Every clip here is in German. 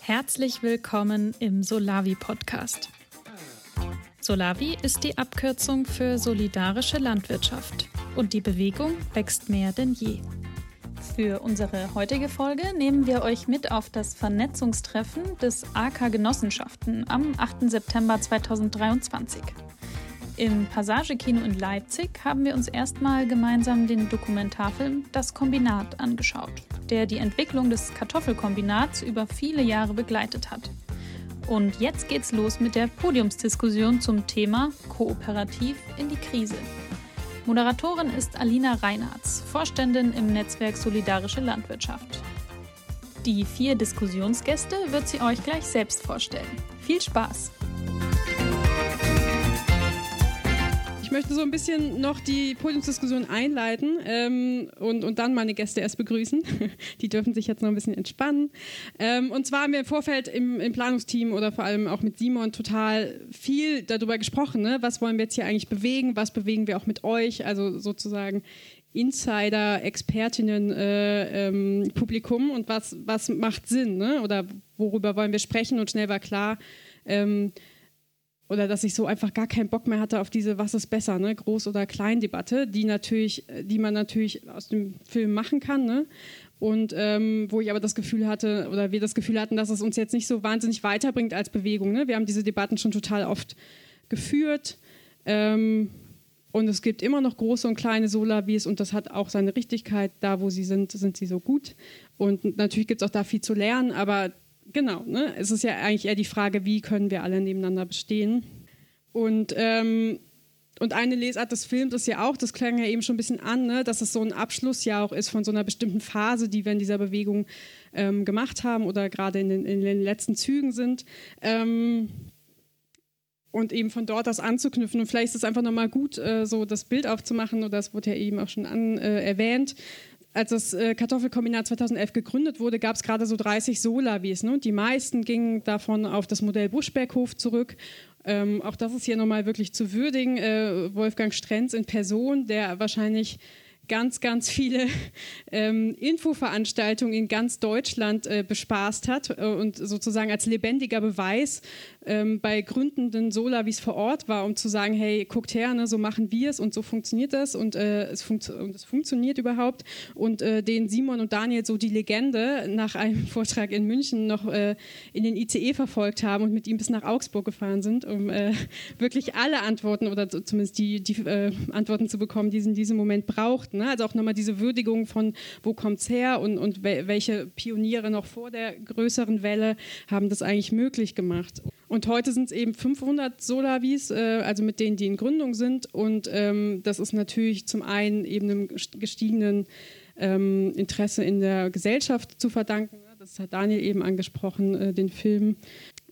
Herzlich willkommen im Solavi Podcast. Solavi ist die Abkürzung für solidarische Landwirtschaft und die Bewegung wächst mehr denn je. Für unsere heutige Folge nehmen wir euch mit auf das Vernetzungstreffen des AK Genossenschaften am 8. September 2023. Im Passagekino in Leipzig haben wir uns erstmal gemeinsam den Dokumentarfilm Das Kombinat angeschaut, der die Entwicklung des Kartoffelkombinats über viele Jahre begleitet hat. Und jetzt geht's los mit der Podiumsdiskussion zum Thema Kooperativ in die Krise. Moderatorin ist Alina Reinhardt, Vorständin im Netzwerk Solidarische Landwirtschaft. Die vier Diskussionsgäste wird sie euch gleich selbst vorstellen. Viel Spaß! Möchte so ein bisschen noch die Podiumsdiskussion einleiten ähm, und, und dann meine Gäste erst begrüßen. Die dürfen sich jetzt noch ein bisschen entspannen. Ähm, und zwar haben wir im Vorfeld im, im, Planungsteam oder vor allem auch mit Simon total viel darüber gesprochen. Ne? Was wollen wir jetzt hier eigentlich bewegen? Was bewegen wir auch mit euch? Also sozusagen Insider, Expertinnen, äh, ähm, Publikum und was, was macht Sinn? Ne? Oder worüber wollen wir sprechen? Und schnell war klar, ähm, oder dass ich so einfach gar keinen Bock mehr hatte auf diese Was ist besser, ne? Groß- oder Klein-Debatte, die natürlich, die man natürlich aus dem Film machen kann, ne? Und ähm, wo ich aber das Gefühl hatte, oder wir das Gefühl hatten, dass es uns jetzt nicht so wahnsinnig weiterbringt als Bewegung. Ne? Wir haben diese Debatten schon total oft geführt. Ähm, und es gibt immer noch große und kleine Solavis und das hat auch seine Richtigkeit. Da, wo sie sind, sind sie so gut. Und natürlich gibt es auch da viel zu lernen, aber Genau, ne? es ist ja eigentlich eher die Frage, wie können wir alle nebeneinander bestehen. Und, ähm, und eine Lesart des Films ist ja auch, das klang ja eben schon ein bisschen an, ne? dass es so ein Abschluss ja auch ist von so einer bestimmten Phase, die wir in dieser Bewegung ähm, gemacht haben oder gerade in den, in den letzten Zügen sind. Ähm, und eben von dort aus anzuknüpfen. Und vielleicht ist es einfach nochmal gut, äh, so das Bild aufzumachen, oder das wurde ja eben auch schon an, äh, erwähnt, als das äh, Kartoffelkombinat 2011 gegründet wurde, gab es gerade so 30 Solavis. Ne? Die meisten gingen davon auf das Modell Buschberghof zurück. Ähm, auch das ist hier nochmal wirklich zu würdigen. Äh, Wolfgang Strenz in Person, der wahrscheinlich ganz, ganz viele ähm, Infoveranstaltungen in ganz Deutschland äh, bespaßt hat äh, und sozusagen als lebendiger Beweis ähm, bei gründenden Solavis vor Ort war, um zu sagen, hey, guckt her, ne, so machen wir es und so funktioniert das und, äh, es, funkt und es funktioniert überhaupt. Und äh, den Simon und Daniel so die Legende nach einem Vortrag in München noch äh, in den ICE verfolgt haben und mit ihm bis nach Augsburg gefahren sind, um äh, wirklich alle Antworten oder zumindest die, die Antworten zu bekommen, die sie in diesem Moment brauchten. Ne? Also auch nochmal diese Würdigung von, wo kommt es her und, und welche Pioniere noch vor der größeren Welle haben das eigentlich möglich gemacht. Und heute sind es eben 500 Solavis, äh, also mit denen, die in Gründung sind. Und ähm, das ist natürlich zum einen eben einem gestiegenen ähm, Interesse in der Gesellschaft zu verdanken. Das hat Daniel eben angesprochen, äh, den Film.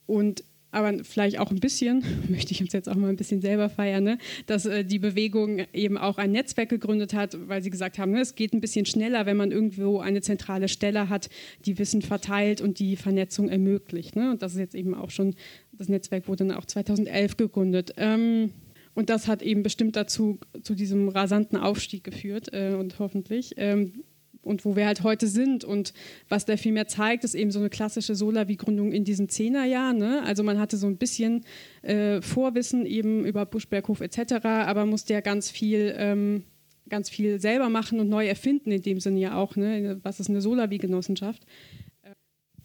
Und aber vielleicht auch ein bisschen, möchte ich uns jetzt auch mal ein bisschen selber feiern, ne? dass äh, die Bewegung eben auch ein Netzwerk gegründet hat, weil sie gesagt haben, ne, es geht ein bisschen schneller, wenn man irgendwo eine zentrale Stelle hat, die Wissen verteilt und die Vernetzung ermöglicht. Ne? Und das ist jetzt eben auch schon, das Netzwerk wurde dann auch 2011 gegründet. Ähm, und das hat eben bestimmt dazu, zu diesem rasanten Aufstieg geführt äh, und hoffentlich. Ähm, und wo wir halt heute sind. Und was der viel mehr zeigt, ist eben so eine klassische Solavi-Gründung in diesen Zehnerjahren. Ne? Also man hatte so ein bisschen äh, Vorwissen eben über Buschberghof etc., aber musste ja ganz viel, ähm, ganz viel selber machen und neu erfinden in dem Sinne ja auch. Ne? Was ist eine Solavi-Genossenschaft?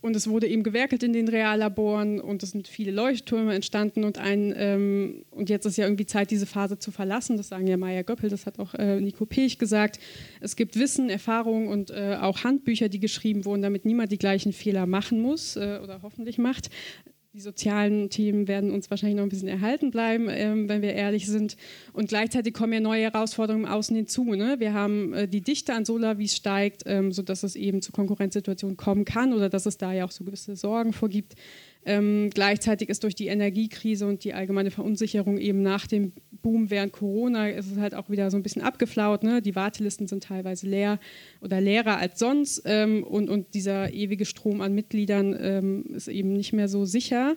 Und es wurde eben gewerkelt in den Reallaboren und es sind viele Leuchttürme entstanden und ein ähm, und jetzt ist ja irgendwie Zeit, diese Phase zu verlassen. Das sagen ja Maya Göppel, das hat auch äh, Nico Pech gesagt. Es gibt Wissen, Erfahrungen und äh, auch Handbücher, die geschrieben wurden, damit niemand die gleichen Fehler machen muss äh, oder hoffentlich macht die sozialen Themen werden uns wahrscheinlich noch ein bisschen erhalten bleiben, ähm, wenn wir ehrlich sind. Und gleichzeitig kommen ja neue Herausforderungen im Außen hinzu. Ne? Wir haben äh, die Dichte an Solavis steigt, ähm, sodass es eben zu Konkurrenzsituationen kommen kann oder dass es da ja auch so gewisse Sorgen vorgibt. Ähm, gleichzeitig ist durch die Energiekrise und die allgemeine Verunsicherung eben nach dem Boom während Corona ist es halt auch wieder so ein bisschen abgeflaut. Ne? Die Wartelisten sind teilweise leer oder leerer als sonst ähm, und, und dieser ewige Strom an Mitgliedern ähm, ist eben nicht mehr so sicher.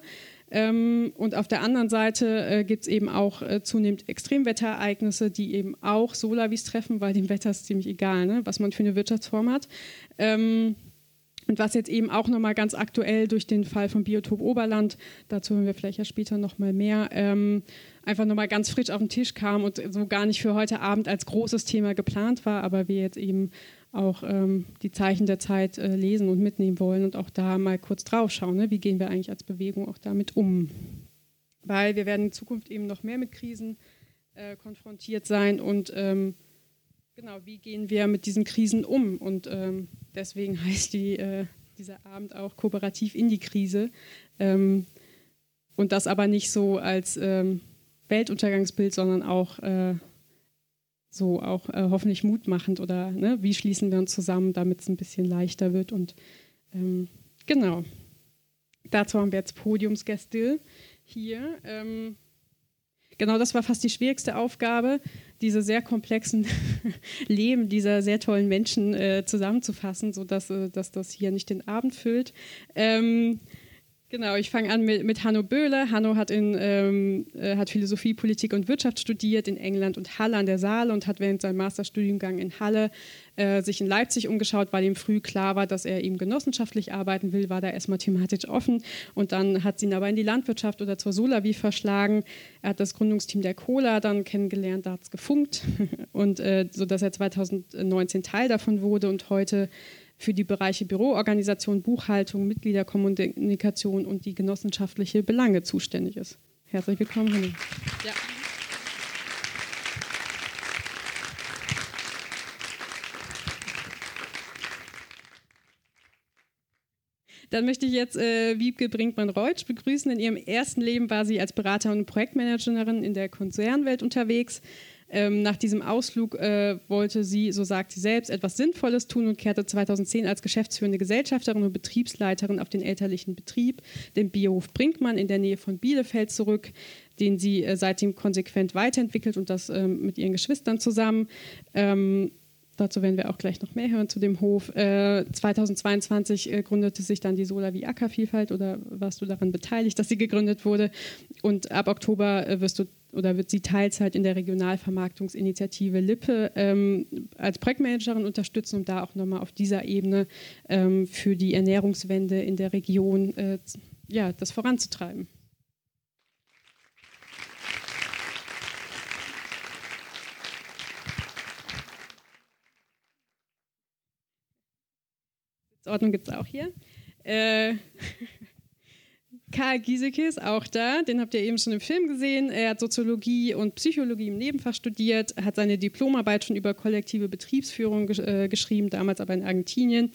Ähm, und auf der anderen Seite äh, gibt es eben auch äh, zunehmend Extremwetterereignisse, die eben auch Solavis treffen, weil dem Wetter ist ziemlich egal, ne? was man für eine Wirtschaftsform hat. Ähm, Und was jetzt eben auch nochmal ganz aktuell durch den Fall von Biotop Oberland, dazu hören wir vielleicht ja später nochmal mehr, ähm, einfach nochmal ganz frisch auf den Tisch kam und so gar nicht für heute Abend als großes Thema geplant war, aber wir jetzt eben auch ähm, die Zeichen der Zeit äh, lesen und mitnehmen wollen und auch da mal kurz drauf schauen, ne? wie gehen wir eigentlich als Bewegung auch damit um. Weil wir werden in Zukunft eben noch mehr mit Krisen äh, konfrontiert sein und ähm, genau, wie gehen wir mit diesen Krisen um? Und ähm, deswegen heißt die, äh, dieser Abend auch kooperativ in die Krise. Ähm, und das aber nicht so als ähm, Weltuntergangsbild, sondern auch äh, so auch äh, hoffentlich mutmachend oder ne, wie schließen wir uns zusammen, damit es ein bisschen leichter wird. Und ähm, genau, dazu haben wir jetzt Podiumsgäste hier. Ähm, genau das war fast die schwierigste Aufgabe, diese sehr komplexen Leben dieser sehr tollen Menschen äh, zusammenzufassen, sodass äh, dass das hier nicht den Abend füllt. Ähm, Genau, ich fange an mit, mit Hanno Böhle. Hanno hat, in, ähm, äh, hat Philosophie, Politik und Wirtschaft studiert in England und Halle an der Saale und hat während seinem Masterstudiengang in Halle äh, sich in Leipzig umgeschaut, weil ihm früh klar war, dass er eben genossenschaftlich arbeiten will, war da erstmal thematisch offen und dann hat sie ihn aber in die Landwirtschaft oder zur Solavi verschlagen. Er hat das Gründungsteam der Cola dann kennengelernt, da hat es gefunkt und äh, so dass er 2019 Teil davon wurde und heute für die Bereiche Büroorganisation, Buchhaltung, Mitgliederkommunikation und die genossenschaftliche Belange zuständig ist. Herzlich willkommen, Henning. Ja. Dann möchte ich jetzt äh, Wiebke Brinkmann-Reutsch begrüßen. In ihrem ersten Leben war sie als Beraterin und Projektmanagerin in der Konzernwelt unterwegs. Ähm, nach diesem Ausflug äh, wollte sie, so sagt sie selbst, etwas Sinnvolles tun und kehrte 2010 als geschäftsführende Gesellschafterin und Betriebsleiterin auf den elterlichen Betrieb, den Biohof Brinkmann in der Nähe von Bielefeld zurück, den sie äh, seitdem konsequent weiterentwickelt und das äh, mit ihren Geschwistern zusammen. Ähm, Dazu werden wir auch gleich noch mehr hören zu dem Hof. Äh, 2022 äh, gründete sich dann die Sola wie Ackervielfalt oder warst du daran beteiligt, dass sie gegründet wurde? Und ab Oktober äh, wirst du oder wird sie Teilzeit in der Regionalvermarktungsinitiative Lippe ähm, als Projektmanagerin unterstützen, um da auch nochmal auf dieser Ebene ähm, für die Ernährungswende in der Region äh, ja, das voranzutreiben. Ordnung gibt es auch hier. Äh, Karl Giesecke ist auch da, den habt ihr eben schon im Film gesehen. Er hat Soziologie und Psychologie im Nebenfach studiert, hat seine Diplomarbeit schon über kollektive Betriebsführung gesch äh, geschrieben, damals aber in Argentinien.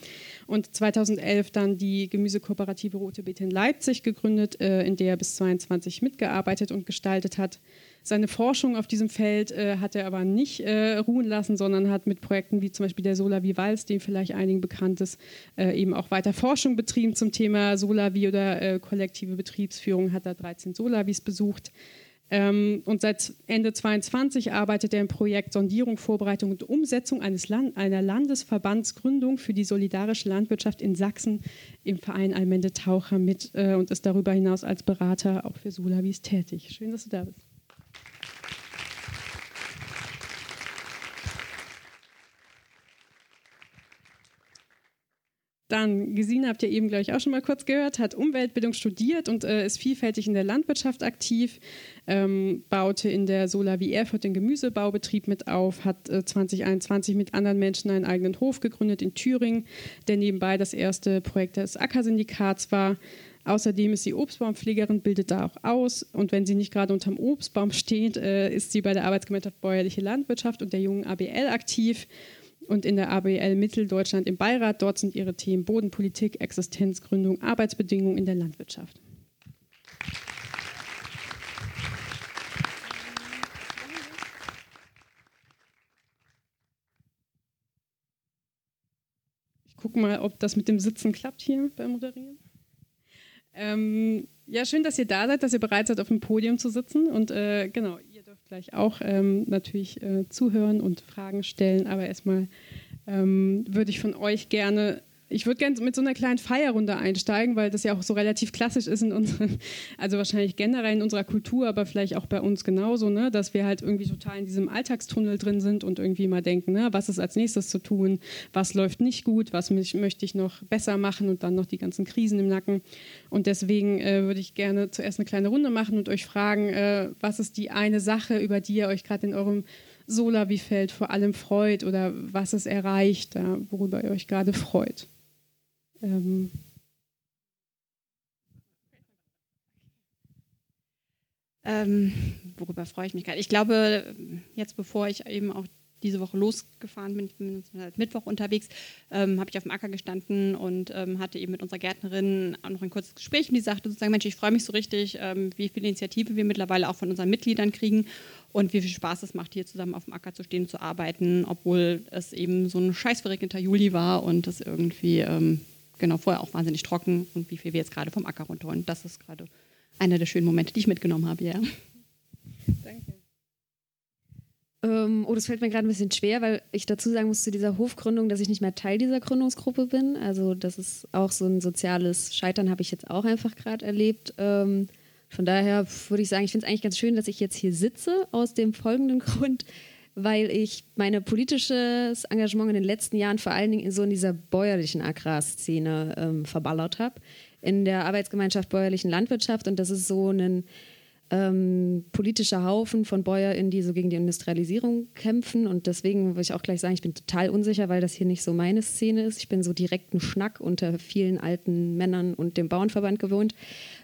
Und 2011 dann die Gemüsekooperative Rote Beete in Leipzig gegründet, äh, in der er bis 22 mitgearbeitet und gestaltet hat. Seine Forschung auf diesem Feld äh, hat er aber nicht äh, ruhen lassen, sondern hat mit Projekten wie zum Beispiel der Solavi Vivals, dem vielleicht einigen bekannt ist, äh, eben auch weiter Forschung betrieben zum Thema Solavi oder äh, kollektive Betriebsführung, hat er 13 Solavis besucht. Ähm, und seit Ende 2022 arbeitet er im Projekt Sondierung, Vorbereitung und Umsetzung eines Land einer Landesverbandsgründung für die solidarische Landwirtschaft in Sachsen im Verein Almende Taucher mit äh, und ist darüber hinaus als Berater auch für Solavis tätig. Schön, dass du da bist. Dann, Gesine habt ihr eben, glaube ich, auch schon mal kurz gehört, hat Umweltbildung studiert und äh, ist vielfältig in der Landwirtschaft aktiv, ähm, baute in der Sola wie Erfurt den Gemüsebaubetrieb mit auf, hat äh, 2021 mit anderen Menschen einen eigenen Hof gegründet in Thüringen, der nebenbei das erste Projekt des Ackersyndikats war. Außerdem ist sie Obstbaumpflegerin, bildet da auch aus. Und wenn sie nicht gerade unterm Obstbaum steht, äh, ist sie bei der Arbeitsgemeinschaft Bäuerliche Landwirtschaft und der jungen ABL aktiv und in der ABL Mitteldeutschland im Beirat. Dort sind ihre Themen Bodenpolitik, Existenzgründung, Arbeitsbedingungen in der Landwirtschaft. Ich gucke mal, ob das mit dem Sitzen klappt hier beim Moderieren. Ähm, ja, schön, dass ihr da seid, dass ihr bereit seid, auf dem Podium zu sitzen. Und äh, genau, gleich auch ähm, natürlich äh, zuhören und Fragen stellen. Aber erstmal ähm, würde ich von euch gerne ich würde gerne mit so einer kleinen Feierrunde einsteigen, weil das ja auch so relativ klassisch ist in unseren, also wahrscheinlich generell in unserer Kultur, aber vielleicht auch bei uns genauso, ne, dass wir halt irgendwie total in diesem Alltagstunnel drin sind und irgendwie mal denken, ne, was ist als nächstes zu tun, was läuft nicht gut, was möchte ich noch besser machen und dann noch die ganzen Krisen im Nacken. Und deswegen äh, würde ich gerne zuerst eine kleine Runde machen und euch fragen, äh, was ist die eine Sache, über die ihr euch gerade in eurem Sola-Wie-Feld vor allem freut oder was es erreicht, worüber ihr euch gerade freut. Ähm ähm, worüber freue ich mich gerade? Ich glaube, jetzt bevor ich eben auch diese Woche losgefahren bin, ich bin seit Mittwoch unterwegs, ähm, habe ich auf dem Acker gestanden und ähm, hatte eben mit unserer Gärtnerin auch noch ein kurzes Gespräch und die sagte sozusagen, Mensch, ich freue mich so richtig, ähm, wie viel Initiative wir mittlerweile auch von unseren Mitgliedern kriegen und wie viel Spaß es macht, hier zusammen auf dem Acker zu stehen, zu arbeiten, obwohl es eben so ein scheißverregneter Juli war und es irgendwie ähm, genau vorher auch wahnsinnig trocken und wie viel wir jetzt gerade vom Acker runterholen. Das ist gerade einer der schönen Momente, die ich mitgenommen habe, ja. Danke. Ähm, oh, das fällt mir gerade ein bisschen schwer, weil ich dazu sagen muss zu dieser Hofgründung, dass ich nicht mehr Teil dieser Gründungsgruppe bin. Also das ist auch so ein soziales Scheitern, habe ich jetzt auch einfach gerade erlebt. Ähm, von daher würde ich sagen, ich finde es eigentlich ganz schön, dass ich jetzt hier sitze, aus dem folgenden Grund, weil ich mein politisches Engagement in den letzten Jahren vor allen Dingen in so in dieser bäuerlichen Agrarszene ähm, verballert habe. In der Arbeitsgemeinschaft bäuerlichen Landwirtschaft und das ist so ein ähm, politischer Haufen von BäuerInnen, die so gegen die Industrialisierung kämpfen. Und deswegen würde ich auch gleich sagen, ich bin total unsicher, weil das hier nicht so meine Szene ist. Ich bin so direkt ein Schnack unter vielen alten Männern und dem Bauernverband gewohnt.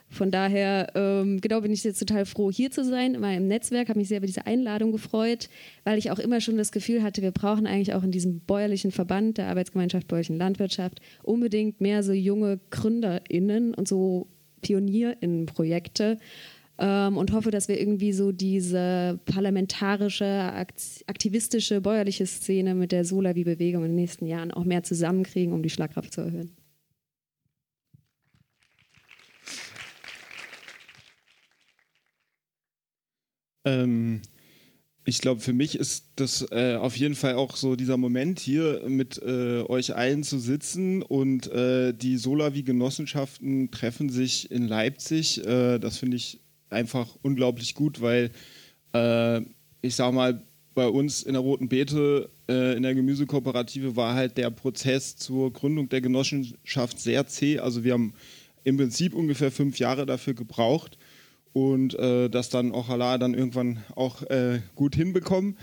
Von daher, ähm, genau, bin ich jetzt total froh, hier zu sein, immer im Netzwerk, habe mich sehr über diese Einladung gefreut, weil ich auch immer schon das Gefühl hatte, wir brauchen eigentlich auch in diesem bäuerlichen Verband der Arbeitsgemeinschaft bäuerlichen Landwirtschaft unbedingt mehr so junge GründerInnen und so PionierInnen-Projekte ähm, und hoffe, dass wir irgendwie so diese parlamentarische, aktivistische, bäuerliche Szene mit der Solavi-Bewegung in den nächsten Jahren auch mehr zusammenkriegen, um die Schlagkraft zu erhöhen. Ähm, ich glaube, für mich ist das äh, auf jeden Fall auch so dieser Moment hier mit äh, euch allen zu sitzen und äh, die Solavi-Genossenschaften treffen sich in Leipzig. Äh, das finde ich einfach unglaublich gut, weil äh, ich sage mal, bei uns in der Roten Beete äh, in der Gemüsekooperative war halt der Prozess zur Gründung der Genossenschaft sehr zäh. Also wir haben im Prinzip ungefähr fünf Jahre dafür gebraucht und äh, das dann auch Allah dann irgendwann auch äh, gut hinbekommen.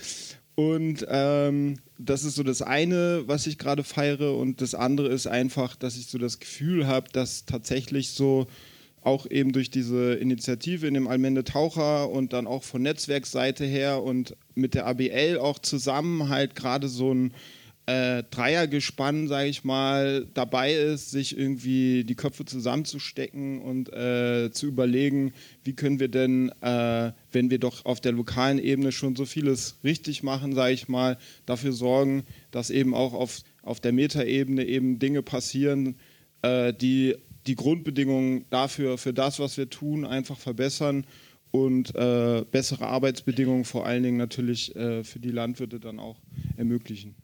Und ähm, das ist so das eine, was ich gerade feiere. Und das andere ist einfach, dass ich so das Gefühl habe, dass tatsächlich so auch eben durch diese Initiative in dem Allmende Taucher und dann auch von Netzwerksseite her und mit der ABL auch zusammen halt gerade so ein äh, Dreiergespann, sage ich mal, dabei ist, sich irgendwie die Köpfe zusammenzustecken und äh, zu überlegen, wie können wir denn, äh, wenn wir doch auf der lokalen Ebene schon so vieles richtig machen, sage ich mal, dafür sorgen, dass eben auch auf, auf der Metaebene eben Dinge passieren, äh, die die Grundbedingungen dafür, für das, was wir tun, einfach verbessern und äh, bessere Arbeitsbedingungen vor allen Dingen natürlich äh, für die Landwirte dann auch ermöglichen.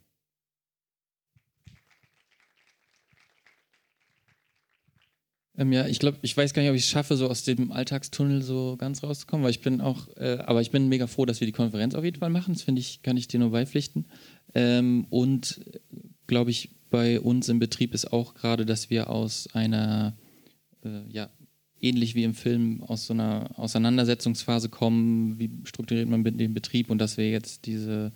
Ähm, ja, ich glaube, ich weiß gar nicht, ob ich es schaffe, so aus dem Alltagstunnel so ganz rauszukommen, weil ich bin auch, äh, aber ich bin mega froh, dass wir die Konferenz auf jeden Fall machen. Das finde ich, kann ich dir nur beipflichten. Ähm, und glaube ich, bei uns im Betrieb ist auch gerade, dass wir aus einer, äh, ja, ähnlich wie im Film, aus so einer Auseinandersetzungsphase kommen, wie strukturiert man den Betrieb und dass wir jetzt diese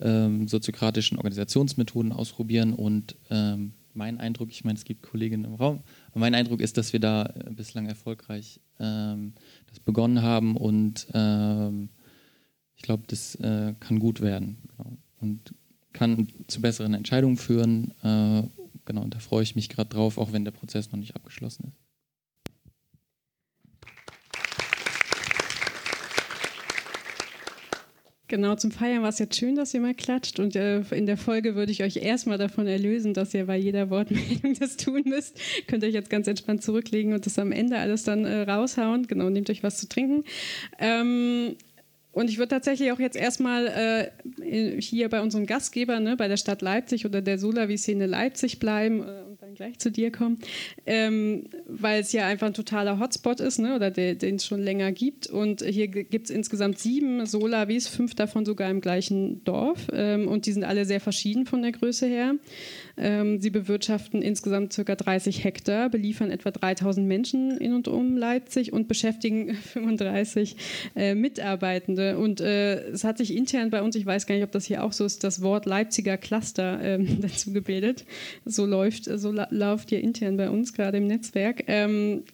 ähm, soziokratischen Organisationsmethoden ausprobieren und ähm, mein Eindruck, ich meine, es gibt Kolleginnen im Raum, aber mein Eindruck ist, dass wir da äh, bislang erfolgreich ähm, das begonnen haben und ähm, ich glaube, das äh, kann gut werden. Genau. Und kann zu besseren Entscheidungen führen. Äh, genau, und da freue ich mich gerade drauf, auch wenn der Prozess noch nicht abgeschlossen ist. Genau, zum Feiern war es jetzt schön, dass ihr mal klatscht. Und äh, in der Folge würde ich euch erstmal davon erlösen, dass ihr bei jeder Wortmeldung das tun müsst. Könnt euch jetzt ganz entspannt zurücklegen und das am Ende alles dann äh, raushauen. Genau, nehmt euch was zu trinken. Ähm, und ich würde tatsächlich auch jetzt erstmal äh, hier bei unserem Gastgeber, ne, bei der Stadt Leipzig oder der Solavi-Szene Leipzig bleiben äh, und dann gleich zu dir kommen, ähm, weil es ja einfach ein totaler Hotspot ist, ne? oder den es schon länger gibt. Und hier gibt es insgesamt sieben Solavis, fünf davon sogar im gleichen Dorf. Ähm, und die sind alle sehr verschieden von der Größe her. Ähm, sie bewirtschaften insgesamt ca. 30 Hektar, beliefern etwa 3000 Menschen in und um Leipzig und beschäftigen 35 äh, Mitarbeitende. Und äh, es hat sich intern bei uns, ich weiß gar nicht, ob das hier auch so ist, das Wort Leipziger Cluster ähm, dazu gebildet. So läuft, so läuft hier intern bei uns gerade im Netzwerk. Ähm,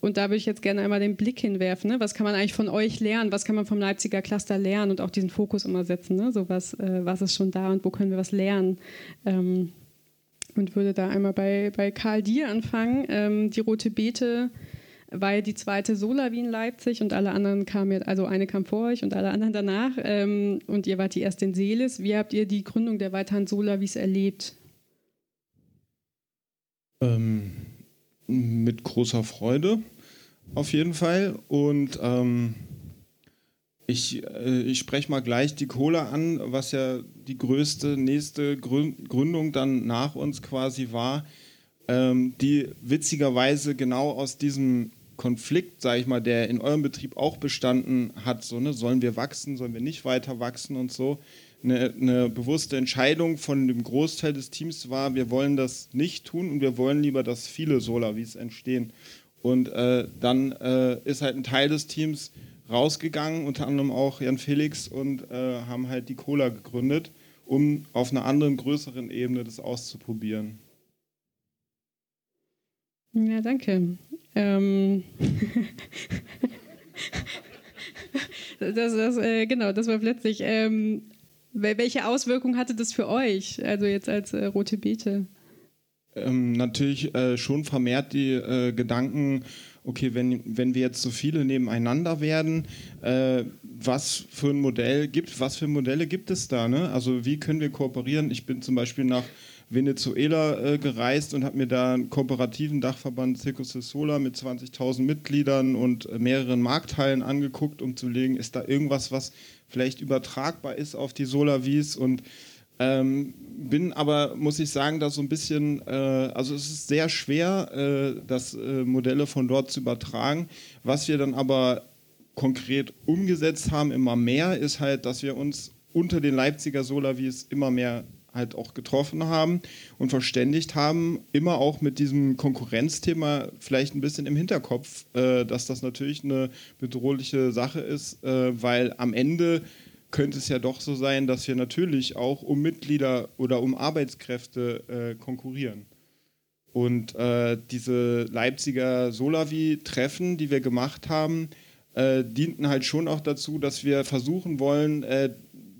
und da würde ich jetzt gerne einmal den Blick hinwerfen. Ne? Was kann man eigentlich von euch lernen? Was kann man vom Leipziger Cluster lernen und auch diesen Fokus immer setzen? Ne? So was, äh, was ist schon da und wo können wir was lernen? Ähm, und würde da einmal bei, bei Karl Dier anfangen. Ähm, die Rote Beete ja die zweite wie in Leipzig und alle anderen kamen also eine kam vor euch und alle anderen danach. Ähm, und ihr wart die erste in Seelis. Wie habt ihr die Gründung der weiteren Solavis erlebt? Ähm, mit großer Freude auf jeden Fall. Und ähm, ich, äh, ich spreche mal gleich die Cola an, was ja die größte nächste Gründung dann nach uns quasi war, ähm, die witzigerweise genau aus diesem Konflikt, sage ich mal, der in eurem Betrieb auch bestanden hat, so ne, sollen wir wachsen, sollen wir nicht weiter wachsen und so, eine, eine, bewusste Entscheidung von dem Großteil des Teams war, wir wollen das nicht tun und wir wollen lieber, dass viele Solavis entstehen. Und äh, dann äh, ist halt ein Teil des Teams rausgegangen, unter anderem auch Jan Felix, und äh, haben halt die Cola gegründet, um auf einer anderen, größeren Ebene das auszuprobieren. Ja, danke. Ähm das, das, äh, genau, das war plötzlich. Ähm, welche Auswirkungen hatte das für euch, also jetzt als äh, Rote Beete? Ähm, natürlich äh, schon vermehrt die äh, Gedanken, okay, wenn, wenn wir jetzt so viele nebeneinander werden, äh, was für ein Modell gibt, was für Modelle gibt es da? Ne? Also wie können wir kooperieren? Ich bin zum Beispiel nach Venezuela äh, gereist und habe mir da einen kooperativen Dachverband Circus de Sola mit 20.000 Mitgliedern und äh, mehreren Marktteilen angeguckt, um zu legen, ist da irgendwas, was vielleicht übertragbar ist auf die Solavis und ähm, bin aber, muss ich sagen, da so ein bisschen, äh, also es ist sehr schwer, äh, das äh, Modelle von dort zu übertragen. Was wir dann aber konkret umgesetzt haben, immer mehr, ist halt, dass wir uns unter den Leipziger Solavis immer mehr halt auch getroffen haben und verständigt haben, immer auch mit diesem Konkurrenzthema vielleicht ein bisschen im Hinterkopf, äh, dass das natürlich eine bedrohliche Sache ist, äh, weil am Ende könnte es ja doch so sein, dass wir natürlich auch um Mitglieder oder um Arbeitskräfte äh, konkurrieren. Und äh, diese Leipziger Solavi-Treffen, die wir gemacht haben, äh, dienten halt schon auch dazu, dass wir versuchen wollen, äh,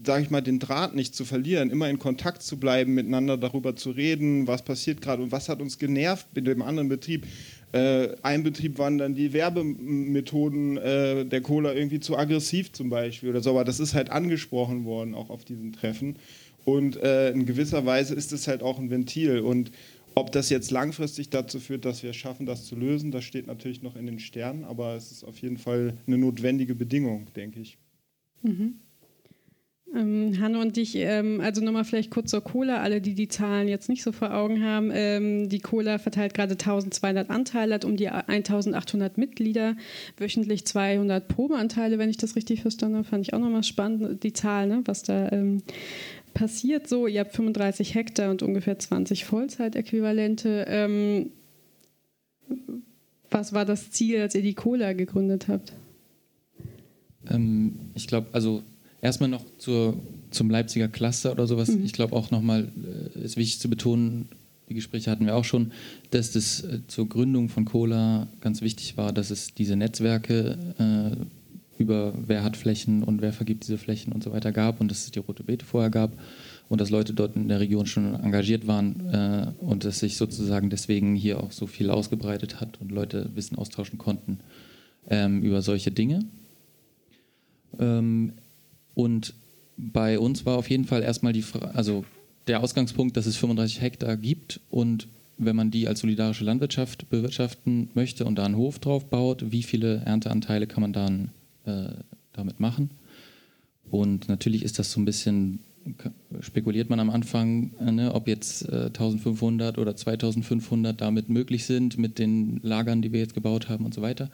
sage ich mal, den Draht nicht zu verlieren, immer in Kontakt zu bleiben, miteinander darüber zu reden, was passiert gerade und was hat uns genervt mit dem anderen Betrieb. Äh, ein Betrieb waren dann die Werbemethoden äh, der Cola irgendwie zu aggressiv zum Beispiel oder so, aber das ist halt angesprochen worden auch auf diesen Treffen und äh, in gewisser Weise ist es halt auch ein Ventil und ob das jetzt langfristig dazu führt, dass wir es schaffen, das zu lösen, das steht natürlich noch in den Sternen, aber es ist auf jeden Fall eine notwendige Bedingung, denke ich. Mhm. Ähm, Hanne und dich, ähm, also nochmal vielleicht kurz zur Cola, alle, die die Zahlen jetzt nicht so vor Augen haben. Ähm, die Cola verteilt gerade 1200 Anteile, hat um die 1800 Mitglieder, wöchentlich 200 Probeanteile, wenn ich das richtig verstanden habe. Fand ich auch nochmal spannend, die Zahl, ne, was da ähm, passiert. So, ihr habt 35 Hektar und ungefähr 20 Vollzeitäquivalente. Ähm, was war das Ziel, als ihr die Cola gegründet habt? Ähm, ich glaube, also erstmal noch zur, zum Leipziger Cluster oder sowas. Mhm. Ich glaube auch nochmal, äh, ist wichtig zu betonen, die Gespräche hatten wir auch schon, dass das äh, zur Gründung von Cola ganz wichtig war, dass es diese Netzwerke äh, über wer hat Flächen und wer vergibt diese Flächen und so weiter gab und dass es die Rote Beete vorher gab und dass Leute dort in der Region schon engagiert waren äh, und dass sich sozusagen deswegen hier auch so viel ausgebreitet hat und Leute Wissen austauschen konnten ähm, über solche Dinge. Ähm, und bei uns war auf jeden Fall erstmal die Frage, also der Ausgangspunkt, dass es 35 Hektar gibt und wenn man die als solidarische Landwirtschaft bewirtschaften möchte und da einen Hof drauf baut, wie viele Ernteanteile kann man dann äh, damit machen? Und natürlich ist das so ein bisschen spekuliert man am Anfang, ne, ob jetzt äh, 1500 oder 2500 damit möglich sind, mit den Lagern, die wir jetzt gebaut haben und so weiter.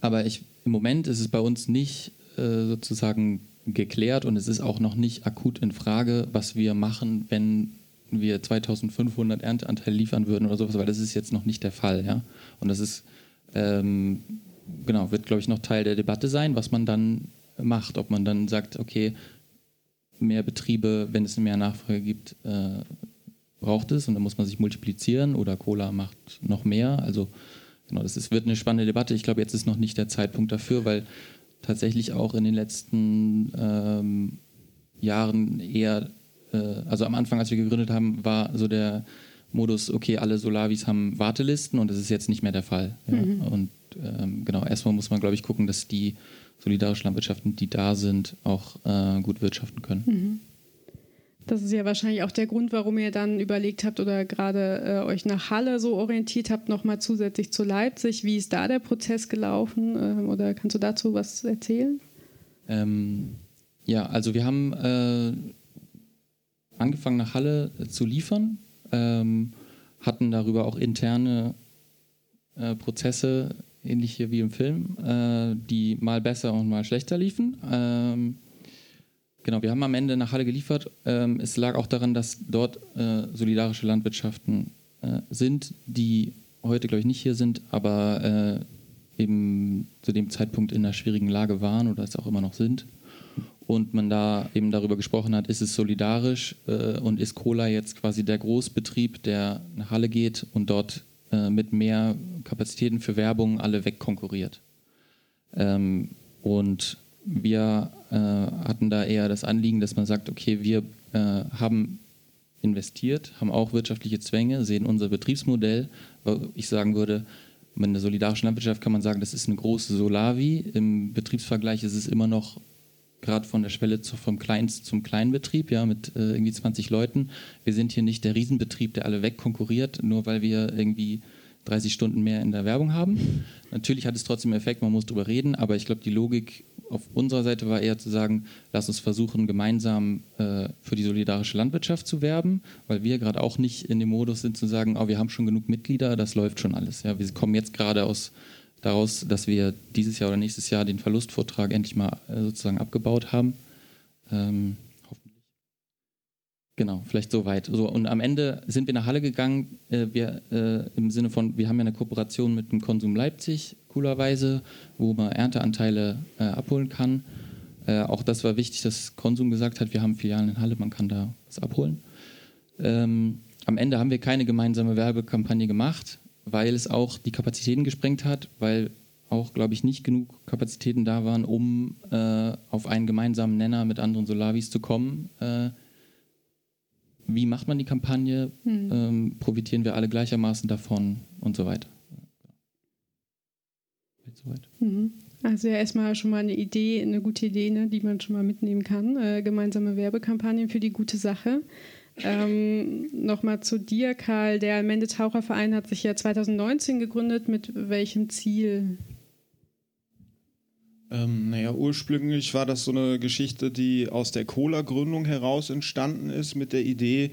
Aber ich, im Moment ist es bei uns nicht äh, sozusagen geklärt und es ist auch noch nicht akut in Frage, was wir machen, wenn wir 2500 Ernteanteile liefern würden oder sowas, weil das ist jetzt noch nicht der Fall. Ja? Und das ist, ähm, genau, wird, glaube ich, noch Teil der Debatte sein, was man dann macht. Ob man dann sagt, okay, mehr Betriebe, wenn es mehr Nachfrage gibt, äh, braucht es und dann muss man sich multiplizieren oder Cola macht noch mehr. Also genau, das ist, wird eine spannende Debatte. Ich glaube, jetzt ist noch nicht der Zeitpunkt dafür, weil tatsächlich auch in den letzten ähm, Jahren eher, äh, also am Anfang, als wir gegründet haben, war so der Modus, okay, alle Solavis haben Wartelisten und das ist jetzt nicht mehr der Fall. Ja. Mhm. Und ähm, genau, erstmal muss man, glaube ich, gucken, dass die solidarischen Landwirtschaften, die da sind, auch äh, gut wirtschaften können. Mhm. Das ist ja wahrscheinlich auch der Grund, warum ihr dann überlegt habt oder gerade äh, euch nach Halle so orientiert habt, nochmal zusätzlich zu Leipzig. Wie ist da der Prozess gelaufen? Ähm, oder kannst du dazu was erzählen? Ähm, ja, also wir haben äh, angefangen nach Halle äh, zu liefern, ähm, hatten darüber auch interne äh, Prozesse, ähnlich hier wie im Film, äh, die mal besser und mal schlechter liefen. Genau, wir haben am Ende nach Halle geliefert. Ähm, es lag auch daran, dass dort äh, solidarische Landwirtschaften äh, sind, die heute, glaube ich, nicht hier sind, aber äh, eben zu dem Zeitpunkt in einer schwierigen Lage waren oder es auch immer noch sind. Und man da eben darüber gesprochen hat, ist es solidarisch äh, und ist Cola jetzt quasi der Großbetrieb, der nach Halle geht und dort äh, mit mehr Kapazitäten für Werbung alle wegkonkurriert. Ähm, und wir äh, hatten da eher das Anliegen, dass man sagt, okay, wir äh, haben investiert, haben auch wirtschaftliche Zwänge, sehen unser Betriebsmodell. Ich sagen würde, in der solidarischen Landwirtschaft kann man sagen, das ist eine große Solavi. Im Betriebsvergleich ist es immer noch gerade von der Schwelle zu, vom Kleinst zum Kleinbetrieb, ja, mit äh, irgendwie 20 Leuten. Wir sind hier nicht der Riesenbetrieb, der alle wegkonkurriert, nur weil wir irgendwie 30 Stunden mehr in der Werbung haben. Natürlich hat es trotzdem Effekt, man muss drüber reden, aber ich glaube, die Logik auf unserer Seite war eher zu sagen, lass uns versuchen, gemeinsam äh, für die solidarische Landwirtschaft zu werben, weil wir gerade auch nicht in dem Modus sind zu sagen, oh, wir haben schon genug Mitglieder, das läuft schon alles. Ja, wir kommen jetzt gerade aus daraus, dass wir dieses Jahr oder nächstes Jahr den Verlustvortrag endlich mal äh, sozusagen abgebaut haben. Ähm, Genau, vielleicht so weit. So, und am Ende sind wir nach Halle gegangen, äh, wir, äh, im Sinne von, wir haben ja eine Kooperation mit dem Konsum Leipzig, coolerweise, wo man Ernteanteile äh, abholen kann. Äh, auch das war wichtig, dass Konsum gesagt hat, wir haben Filialen in Halle, man kann da was abholen. Ähm, am Ende haben wir keine gemeinsame Werbekampagne gemacht, weil es auch die Kapazitäten gesprengt hat, weil auch, glaube ich, nicht genug Kapazitäten da waren, um äh, auf einen gemeinsamen Nenner mit anderen Solavis zu kommen äh, wie macht man die Kampagne, hm. ähm, profitieren wir alle gleichermaßen davon und so weiter. Mhm. Also ja, erstmal schon mal eine Idee, eine gute Idee, ne, die man schon mal mitnehmen kann. Äh, gemeinsame Werbekampagnen für die gute Sache. Ähm, Nochmal zu dir, Karl. Der Mende Taucherverein hat sich ja 2019 gegründet. Mit welchem Ziel? Ähm, naja, ursprünglich war das so eine Geschichte, die aus der Cola-Gründung heraus entstanden ist, mit der Idee,